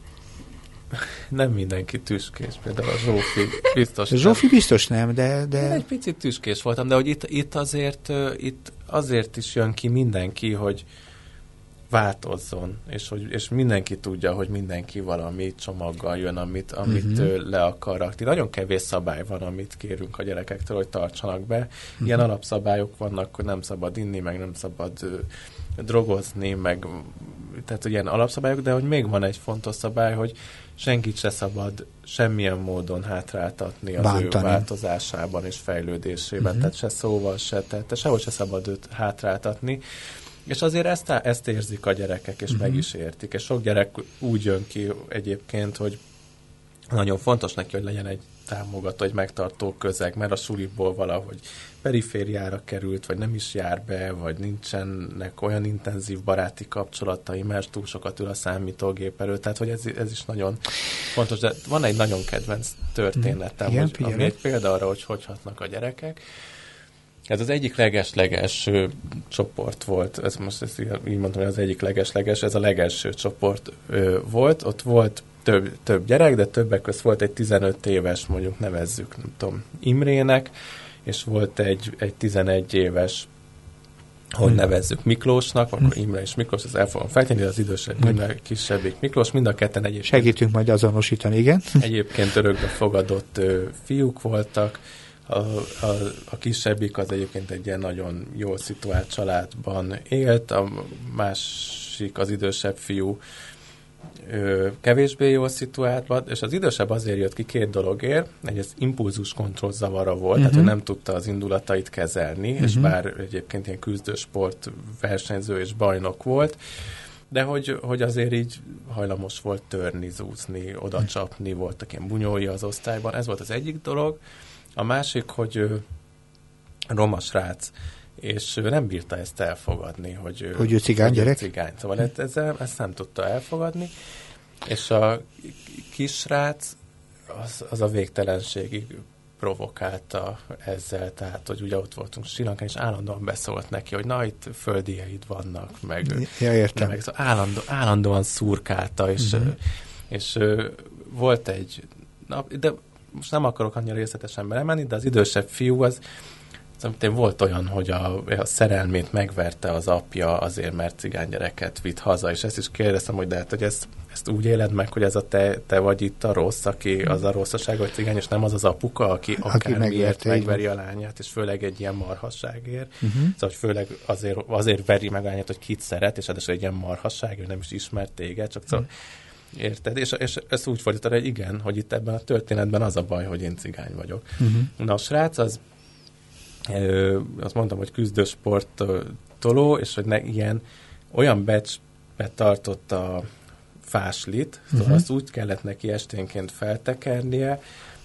nem mindenki tüskés, például a Zsófi biztos Zsófi biztos nem, de... de... Én egy picit tüskés voltam, de hogy itt, itt, azért, itt azért is jön ki mindenki, hogy változzon, és, hogy, és mindenki tudja, hogy mindenki valami csomaggal jön, amit, amit uh-huh. le akar rakni. Nagyon kevés szabály van, amit kérünk a gyerekektől, hogy tartsanak be. Uh-huh. Ilyen alapszabályok vannak, hogy nem szabad inni, meg nem szabad drogozni, meg tehát ilyen alapszabályok, de hogy még van egy fontos szabály, hogy senkit se szabad semmilyen módon hátráltatni az Bántani. ő változásában és fejlődésében, uh-huh. tehát se szóval se, tehát sehol se szabad őt hátráltatni. És azért ezt, ezt érzik a gyerekek, és uh-huh. meg is értik. És sok gyerek úgy jön ki egyébként, hogy nagyon fontos neki, hogy legyen egy támogató, egy megtartó közeg, mert a suliból valahogy perifériára került, vagy nem is jár be, vagy nincsenek olyan intenzív baráti kapcsolatai, mert túl sokat ül a számítógép előtt. Tehát, hogy ez, ez is nagyon fontos. De van egy nagyon kedvenc történetem, Igen, hogy, ami egy példa arra, hogy hogy hatnak a gyerekek. Ez az egyik leges-legelső csoport volt, ez most ezt így mondtam, hogy az egyik leges-leges, ez a legelső csoport ö, volt, ott volt több, több gyerek, de többek között volt egy 15 éves, mondjuk nevezzük, nem tudom, Imrének, és volt egy, egy 11 éves hogy hmm. nevezzük Miklósnak, akkor hmm. Imre és Miklós, ezt el fogom fejteni, az idősebb. Imre, kisebbik Miklós, mind a ketten egyébként. Segítünk majd azonosítani, igen. Egyébként örökbe fogadott ö, fiúk voltak, a, a, a kisebbik az egyébként egy ilyen nagyon jól szituált családban élt, a másik, az idősebb fiú ö, kevésbé jól szituáltban, és az idősebb azért jött ki két dologért, egy az impulzus kontroll zavara volt, uh-huh. tehát ő mhm. nem tudta az indulatait kezelni, uh-huh. és mhm. bár egyébként ilyen küzdősport versenyző és bajnok volt, de hogy, hogy azért így hajlamos volt törni, zúzni, oda csapni, voltak ilyen bunyói az osztályban, ez volt az egyik dolog. A másik, hogy roma srác, és ő nem bírta ezt elfogadni, hogy, hogy ő cigány hogy gyerek? cigány. Szóval ezt, ezzel, ezt nem tudta elfogadni, és a kisrác az, az a végtelenségig provokálta ezzel, tehát, hogy ugye ott voltunk Sri Lankán, és állandóan beszólt neki, hogy na, itt földieid vannak, meg, ja, értem. meg állandó, állandóan szurkálta, és, uh-huh. és, és volt egy, na, de most nem akarok annyira részletesen belemenni, de az idősebb fiú az Szóval volt olyan, hogy a, a szerelmét megverte az apja azért, mert gyereket vitt haza, és ezt is kérdeztem, hogy de hát, hogy ezt, ezt úgy éled meg, hogy ez a te, te vagy itt a rossz, aki az a rosszaság, hogy cigány, és nem az az apuka, aki, aki akármiért megveri a lányát, és főleg egy ilyen marhasságért. Uh-huh. Szóval, hogy főleg azért, azért veri meg a lányát, hogy kit szeret, és ez egy ilyen marhasság, nem is ismert téged, csak szóval uh-huh Érted? És, és ezt úgy fordítod, hogy igen, hogy itt ebben a történetben az a baj, hogy én cigány vagyok. Uh-huh. Na a srác az, azt mondtam, hogy küzdősport toló, és hogy ne, ilyen olyan becsbe tartott a fáslit, uh-huh. szóval azt úgy kellett neki esténként feltekernie,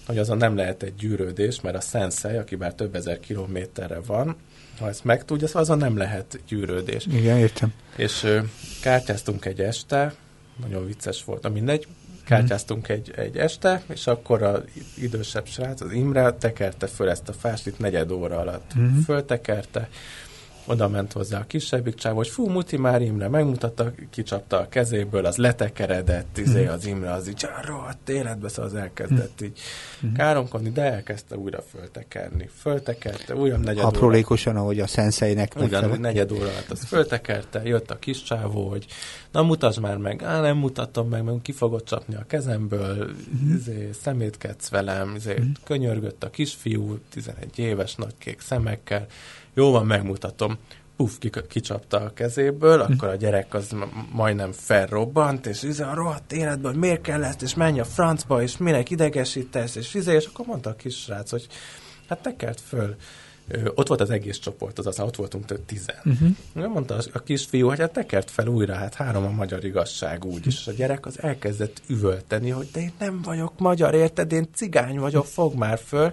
hogy azon nem lehet egy gyűrődés, mert a Sensei, aki bár több ezer kilométerre van, ha ezt megtudja, azon nem lehet gyűrődés. Igen, értem. És ö, kártyáztunk egy este, nagyon vicces volt. Na mindegy, kártyáztunk egy, egy este, és akkor az idősebb srác, az Imre tekerte föl ezt a fástit negyed óra alatt. Mm-hmm. Föltekerte, oda ment hozzá a kisebbik csáv, hogy fú, Muti már Imre megmutatta, kicsapta a kezéből, az letekeredett, izé, mhm. az Imre az így, rohadt életbe, szóval az elkezdett így mm. káromkodni, de elkezdte újra föltekerni. Föltekerte, újra negyed Aprólékosan, óra. ahogy a szenszeinek Ugyan, negyed óra alatt az föltekerte, jött a kis csávó, hogy na mutasd már meg, á, nem mutatom meg, mert ki fogod csapni a kezemből, izé, szemétkedsz velem, izé, könyörgött a kisfiú, 11 éves, nagy kék szemekkel, jó van, megmutatom. Puff, kicsapta a kezéből, hm. akkor a gyerek az majdnem felrobbant, és izé a rohadt életben, hogy miért kell ezt, és menj a francba, és minek idegesítesz, és izé, és akkor mondta a kis srác, hogy hát tekert föl. Ott volt az egész csoport, az aztán ott voltunk több tizen. Uh-huh. Mondta a, a kisfiú, hogy hát tekert fel újra, hát három a magyar igazság úgy, és a gyerek az elkezdett üvölteni, hogy de én nem vagyok magyar, érted, én cigány vagyok, fog már föl,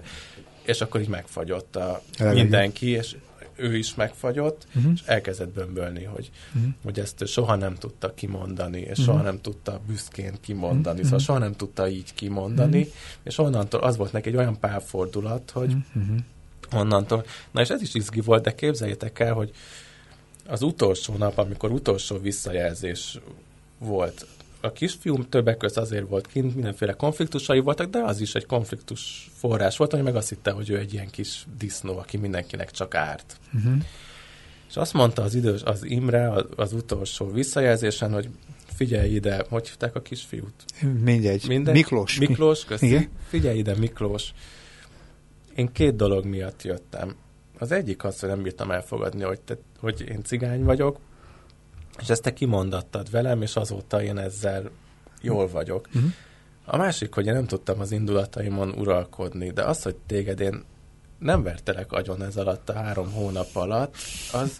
és akkor így megfagyott a mindenki, és ő is megfagyott, uh-huh. és elkezdett bömbölni, hogy, uh-huh. hogy ezt soha nem tudta kimondani, és uh-huh. soha nem tudta büszkén kimondani, uh-huh. szóval soha nem tudta így kimondani, uh-huh. és onnantól az volt neki egy olyan pálfordulat, hogy uh-huh. onnantól, na és ez is izgi volt, de képzeljétek el, hogy az utolsó nap, amikor utolsó visszajelzés volt a kisfiúm többek között azért volt kint, mindenféle konfliktusai voltak, de az is egy konfliktus forrás volt, ami meg azt hitte, hogy ő egy ilyen kis disznó, aki mindenkinek csak árt. Uh-huh. És azt mondta az idős, az Imre az, az utolsó visszajelzésen, hogy figyelj ide, hogy hívták a kisfiút? Mindegy. Mindegy. Miklós. Miklós, köszi. Igen? Figyelj ide, Miklós. Én két dolog miatt jöttem. Az egyik az, hogy nem bírtam elfogadni, hogy, te, hogy én cigány vagyok, és ezt te kimondattad velem, és azóta én ezzel jól vagyok. Uh-huh. A másik, hogy én nem tudtam az indulataimon uralkodni, de az, hogy téged én nem vertelek agyon ez alatt a három hónap alatt, az,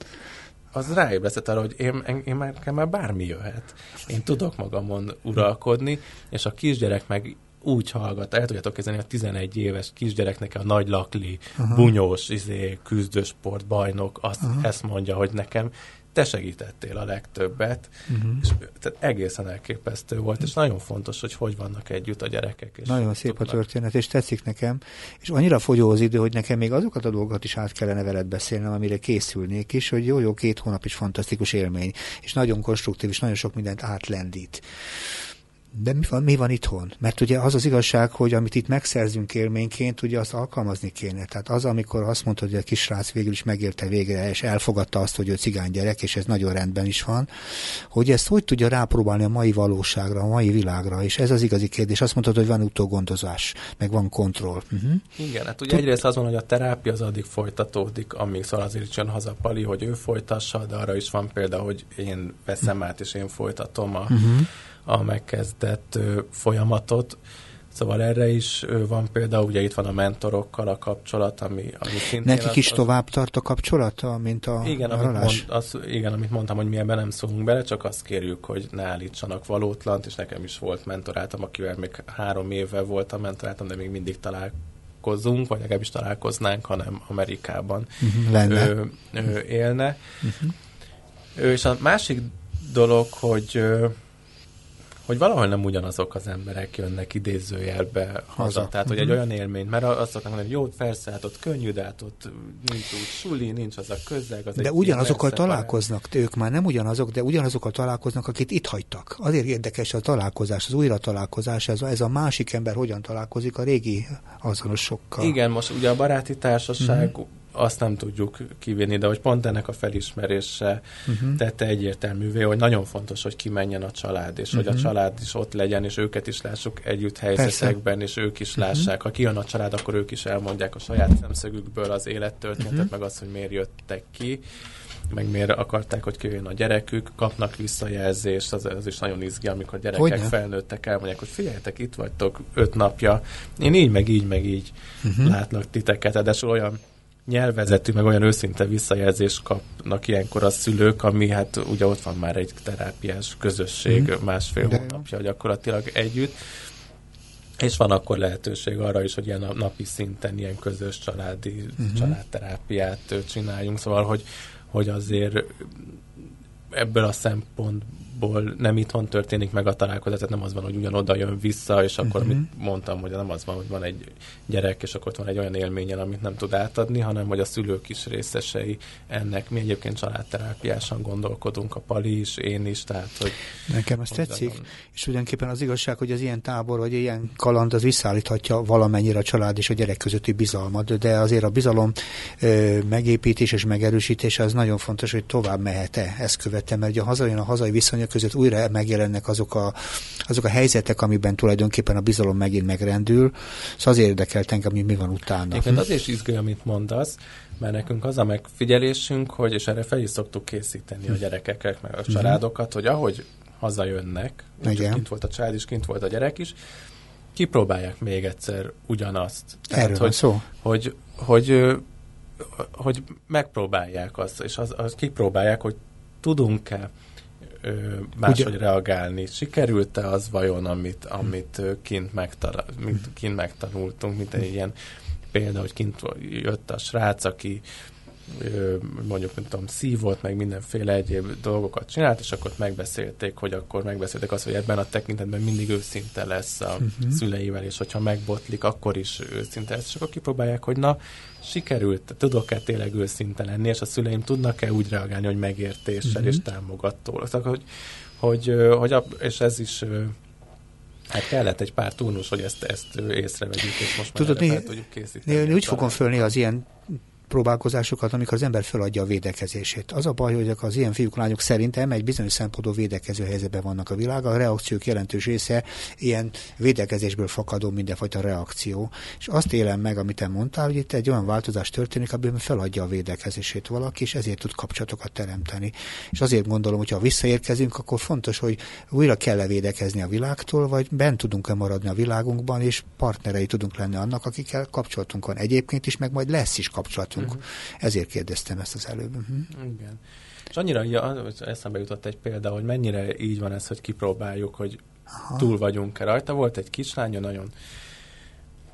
az ráébresztett arra, hogy én, én, én már, már bármi jöhet. Én tudok magamon uralkodni, és a kisgyerek meg úgy hallgat, el tudjátok kezdeni a 11 éves kisgyereknek a nagy lakli, uh-huh. bunyós, izé, küzdősport bajnok, azt, uh-huh. ezt mondja, hogy nekem te segítettél a legtöbbet, uh-huh. és tehát egészen elképesztő volt, és nagyon fontos, hogy hogy vannak együtt a gyerekek. És nagyon szép tudnak. a történet, és tetszik nekem, és annyira fogyó az idő, hogy nekem még azokat a dolgokat is át kellene veled beszélnem, amire készülnék is, hogy jó-jó, két hónap is fantasztikus élmény, és nagyon konstruktív, és nagyon sok mindent átlendít. De mi van, mi van itthon? Mert ugye az az igazság, hogy amit itt megszerzünk élményként, ugye azt alkalmazni kéne. Tehát az, amikor azt mondta, hogy a kisrác végül is megérte végre, és elfogadta azt, hogy ő cigány gyerek, és ez nagyon rendben is van, hogy ezt hogy tudja rápróbálni a mai valóságra, a mai világra, és ez az igazi kérdés. Azt mondtad, hogy van utógondozás, meg van kontroll. Uh-huh. Igen, hát ugye egyrészt azon, hogy a terápia az addig folytatódik, amíg szóval azért jön haza Pali, hogy ő folytassa, de arra is van példa, hogy én veszem át, és én folytatom a, uh-huh a megkezdett folyamatot. Szóval erre is van például, ugye itt van a mentorokkal a kapcsolat, ami, ami szintén... Nekik is az, tovább tart a kapcsolata, mint a igen, amit mond, az, igen, amit mondtam, hogy mi ebben nem szólunk bele, csak azt kérjük, hogy ne állítsanak valótlant, és nekem is volt mentorátom, akivel még három éve voltam mentorátom, de még mindig találkozunk, vagy legalábbis találkoznánk, hanem Amerikában uh-huh, lenne. Ő, ő élne. Uh-huh. És a másik dolog, hogy hogy valahol nem ugyanazok az emberek jönnek idézőjelbe haza. haza. Tehát, hogy uh-huh. egy mhm. olyan élmény, mert azt szoktam mondani, hogy jó, persze, hát ott könnyű, de hát ott nincs úgy suli, nincs az a közeg. Az de ugyanazokkal találkoznak, ők már nem ugyanazok, de ugyanazokkal találkoznak, akit itt hagytak. Azért érdekes a találkozás, az újra találkozás, ez a, ez a másik ember hogyan találkozik a régi azonosokkal. Igen, most ugye a baráti társaság uh-huh azt nem tudjuk kivinni, de hogy pont ennek a felismerése uh-huh. tette egyértelművé, hogy nagyon fontos, hogy kimenjen a család, és uh-huh. hogy a mhm. család is ott legyen, és őket is lássuk együtt helyzetekben, Persze. és ők is lássák. Uh-huh. Ha kijön a család, akkor ők is elmondják a saját szemszögükből az élettörténetet, uh-huh. meg azt, hogy miért jöttek ki meg miért akarták, hogy kijöjjön a gyerekük, kapnak visszajelzést, az, az is nagyon izgi, amikor gyerekek Hogyne? felnőttek, elmondják, hogy figyeljetek, itt vagytok öt napja, én így, meg így, meg így uh-huh. látlak titeket, de olyan nyelvezetű, meg olyan őszinte visszajelzést kapnak ilyenkor a szülők, ami hát ugye ott van már egy terápiás közösség mm. másfél De hónapja gyakorlatilag együtt, és van akkor lehetőség arra is, hogy ilyen napi szinten ilyen közös családi uh-huh. családterápiát csináljunk, szóval, hogy, hogy azért ebből a szempontból ból nem itthon történik meg a találkozás, tehát nem az van, hogy ugyanoda jön vissza, és akkor, uh-huh. amit mondtam, hogy nem az van, hogy van egy gyerek, és akkor ott van egy olyan élményen, amit nem tud átadni, hanem hogy a szülők is részesei ennek. Mi egyébként családterápiásan gondolkodunk, a Pali is, én is, tehát, hogy... Nekem ez tetszik, van. és ugyanképpen az igazság, hogy az ilyen tábor, vagy ilyen kaland, az visszaállíthatja valamennyire a család és a gyerek közötti bizalmat, de azért a bizalom ö, megépítés és megerősítése az nagyon fontos, hogy tovább mehet-e ezt követem, mert ugye a hazai, a hazai viszonyok között újra megjelennek azok a, azok a helyzetek, amiben tulajdonképpen a bizalom megint megrendül. Szóval azért érdekelt engem, hogy mi van utána. Hm? azért is izgő, amit mondasz, mert nekünk az a megfigyelésünk, hogy, és erre fel is szoktuk készíteni a gyerekeket, meg a hm. családokat, hogy ahogy hazajönnek, Igen. kint volt a család is, kint volt a gyerek is, kipróbálják még egyszer ugyanazt. Erről Tehát, hogy, szó. Hogy, hogy, hogy, hogy megpróbálják azt, és az, az kipróbálják, hogy tudunk-e máshogy Ugye? reagálni. Sikerült-e az vajon, amit, amit kint, megtala, mint kint megtanultunk, mint egy ilyen példa, hogy kint jött a srác, aki mondjuk, nem tudom, szívott, meg mindenféle egyéb dolgokat csinált, és akkor megbeszélték, hogy akkor megbeszélték azt, hogy ebben a tekintetben mindig őszinte lesz a uh-huh. szüleivel, és hogyha megbotlik, akkor is őszinte lesz, és akkor kipróbálják, hogy na, sikerült, tudok-e tényleg őszinte lenni, és a szüleim tudnak-e úgy reagálni, hogy megértéssel uh-huh. és támogatólag. Tehát, hogy, hogy, hogy a, és ez is Hát kellett egy pár túlnus, hogy ezt, ezt észrevegyük, és most Tudod, már tudjuk készíteni. Én úgy fogom fölni az ilyen próbálkozásokat, amikor az ember feladja a védekezését. Az a baj, hogy az ilyen fiúk, lányok szerintem egy bizonyos szempontból védekező helyzetben vannak a világ. A reakciók jelentős része ilyen védekezésből fakadó mindenfajta reakció. És azt élem meg, amit te mondtál, hogy itt egy olyan változás történik, amiben feladja a védekezését valaki, és ezért tud kapcsolatokat teremteni. És azért gondolom, hogy ha visszaérkezünk, akkor fontos, hogy újra kell-e védekezni a világtól, vagy bent tudunk-e maradni a világunkban, és partnerei tudunk lenni annak, akikkel kapcsolatunk van egyébként is, meg majd lesz is kapcsolatunk jártunk. Uh-huh. Ezért kérdeztem ezt az előbb. Uh-huh. Igen. És annyira ja, eszembe jutott egy példa, hogy mennyire így van ez, hogy kipróbáljuk, hogy Aha. túl vagyunk-e rajta. Volt egy kislánya, nagyon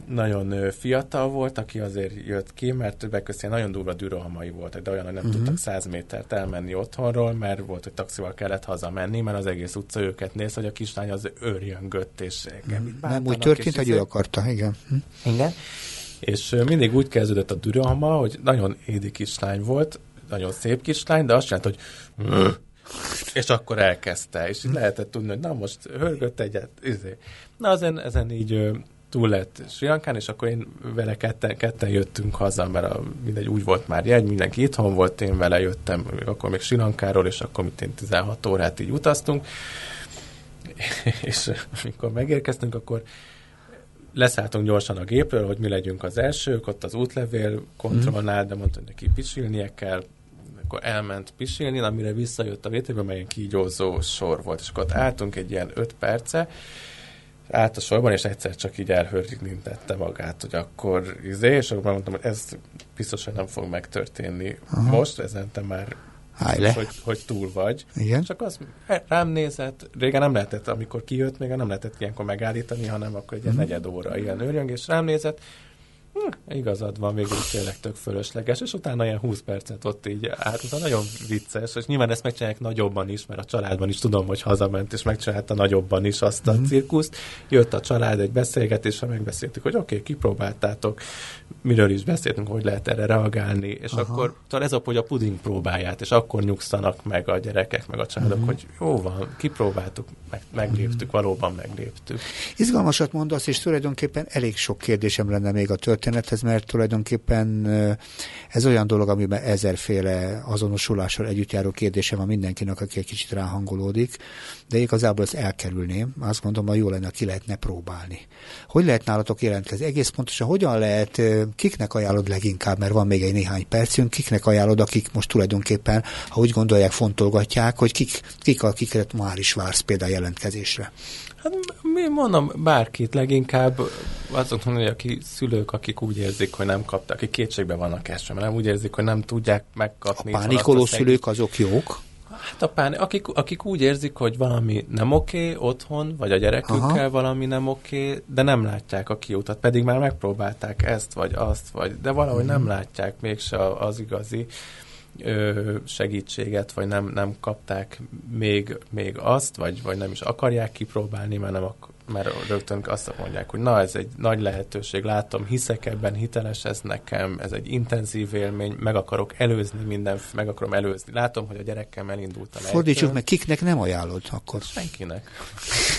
nagyon fiatal volt, aki azért jött ki, mert többek között nagyon durva dürohamai voltak, de olyan, hogy nem uh-huh. tudtak száz métert elmenni otthonról, mert volt, hogy taxival kellett hazamenni, mert az egész utca őket néz, hogy a kislány az őrjöngött, és uh-huh. Nem úgy történt, hogy ő akarta, igen. Igen. És mindig úgy kezdődött a dürama, hogy nagyon édi kislány volt, nagyon szép kislány, de azt csinált, hogy és akkor elkezdte, és lehetett tudni, hogy na most hörgött egyet, izé. Na ezen, ezen így túl lett Sri Lankán, és akkor én vele ketten, ketten jöttünk haza, mert a, mindegy úgy volt már jegy, mindenki itthon volt, én vele jöttem, akkor még Sri Lankáról, és akkor mint én 16 órát így utaztunk, és amikor megérkeztünk, akkor leszálltunk gyorsan a gépről, hogy mi legyünk az elsők, ott az útlevél kontrollnál, de mondta, hogy neki pisilnie kell, akkor elment pisilni, amire visszajött a vétéből, melyen kígyózó sor volt, és akkor ott álltunk egy ilyen öt perce, állt a sorban, és egyszer csak így elhörnyintette magát, hogy akkor izé, és akkor mondtam, hogy ez biztos, hogy nem fog megtörténni Aha. most, ezen te már Állj le. Hogy, hogy túl vagy. Igen. Csak az rám nézett, régen nem lehetett, amikor kijött, még nem lehetett ilyenkor megállítani, hanem akkor egy uh-huh. negyed óra ilyen őrjöngés rám nézett, hm, igazad van, végül tényleg tök fölösleges, és utána ilyen 20 percet ott így át, utána nagyon vicces, és nyilván ezt megcsinálják nagyobban is, mert a családban is tudom, hogy hazament, és megcsinálta nagyobban is azt a mm-hmm. cirkuszt. Jött a család egy beszélgetésre, megbeszéltük, hogy oké, okay, kipróbáltátok, miről is beszéltünk, hogy lehet erre reagálni, és Aha. akkor talán ez a, hogy a puding próbáját, és akkor nyugszanak meg a gyerekek, meg a családok, mm-hmm. hogy jó van, kipróbáltuk, meg, megléptük, mm-hmm. valóban megléptük. Izgalmasat mondasz, és tulajdonképpen elég sok kérdésem lenne még a történethez, mert tulajdonképpen ez olyan dolog, amiben ezerféle azonosulással együtt járó kérdésem van mindenkinek, aki egy kicsit ráhangolódik, de igazából ezt elkerülném. Azt gondolom, hogy jó lenne, ki lehetne próbálni. Hogy lehet nálatok jelentkezni? Egész pontosan hogyan lehet, kiknek ajánlod leginkább, mert van még egy néhány percünk, kiknek ajánlod, akik most tulajdonképpen, ha úgy gondolják, fontolgatják, hogy kik, kik akiket már is vársz például jelentkezésre? Mi mondom, bárkit leginkább azok mondani, aki szülők, akik úgy érzik, hogy nem kaptak, akik kétségbe vannak esve, mert nem úgy érzik, hogy nem tudják megkapni. A pánikoló a szülők azok jók? Hát a pán, akik, akik úgy érzik, hogy valami nem oké otthon, vagy a gyerekükkel Aha. valami nem oké, de nem látják a kiutat, pedig már megpróbálták ezt, vagy azt, vagy, de valahogy hmm. nem mhm. látják mégse az igazi ö, segítséget, vagy nem, nem kapták még, még azt, vagy, vagy nem is akarják kipróbálni, mert, nem ak- mert rögtön azt mondják, hogy na, ez egy nagy lehetőség, látom, hiszek ebben, hiteles ez nekem, ez egy intenzív élmény, meg akarok előzni minden, meg akarom előzni. Látom, hogy a gyerekkel elindult a. Fordítsuk meg, kiknek nem ajánlod akkor? Senkinek.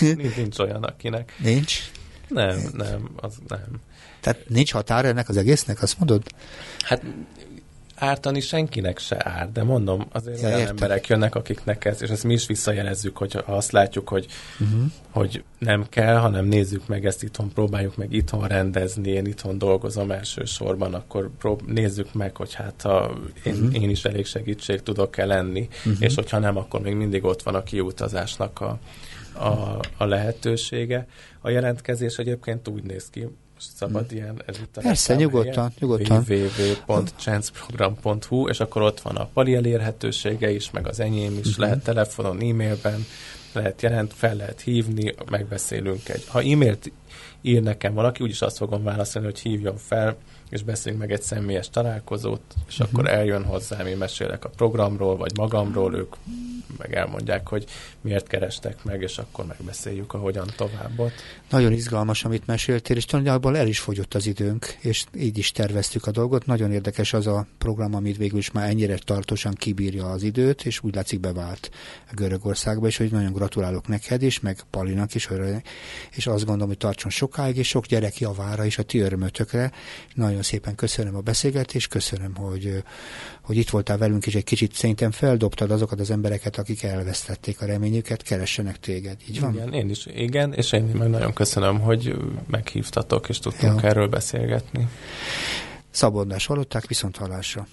nincs, nincs olyan, akinek. Nincs? Nem, nem, az nem. Tehát nincs határ ennek az egésznek, azt mondod? Hát ártani senkinek se árt, de mondom, azért ja, olyan értem. emberek jönnek, akiknek ez, és ezt mi is visszajelezzük, hogy azt látjuk, hogy, uh-huh. hogy nem kell, hanem nézzük meg ezt itthon, próbáljuk meg itthon rendezni, én itthon dolgozom elsősorban, akkor prób- nézzük meg, hogy hát ha én, uh-huh. én is elég segítség tudok-e lenni, uh-huh. és hogyha nem, akkor még mindig ott van a kiutazásnak a, a, a lehetősége. A jelentkezés egyébként úgy néz ki, szabad hmm. ilyen, ez itt a Persze, nyugodtan, nyugodtan. www.chanceprogram.hu, és akkor ott van a pali elérhetősége is, meg az enyém is, uh-huh. lehet telefonon, e-mailben, lehet jelent, fel lehet hívni, megbeszélünk egy. Ha e-mailt ír nekem valaki, úgyis azt fogom válaszolni, hogy hívjon fel, és beszéljünk meg egy személyes találkozót, és uh-huh. akkor eljön hozzám, én mesélek a programról, vagy magamról, ők meg elmondják, hogy miért kerestek meg, és akkor megbeszéljük, ahogyan továbbot. Nagyon izgalmas, amit meséltél, és tulajdonképpen el is fogyott az időnk, és így is terveztük a dolgot. Nagyon érdekes az a program, amit végül is már ennyire tartósan kibírja az időt, és úgy látszik bevált Görögországba, és hogy nagyon gratulálok neked is, meg Palinak is, és azt gondolom, hogy tartson sokáig, és sok gyerek javára és a ti örömötökre. Nagyon szépen köszönöm a beszélgetést, köszönöm, hogy, hogy itt voltál velünk, és egy kicsit szerintem feldobtad azokat az embereket, akik elvesztették a reményüket, keressenek téged. Így van? Igen, én is, igen, és én meg nagyon köszönöm, hogy meghívtatok, és tudtunk ja. erről beszélgetni. Szabondás hallották, viszont hallásra.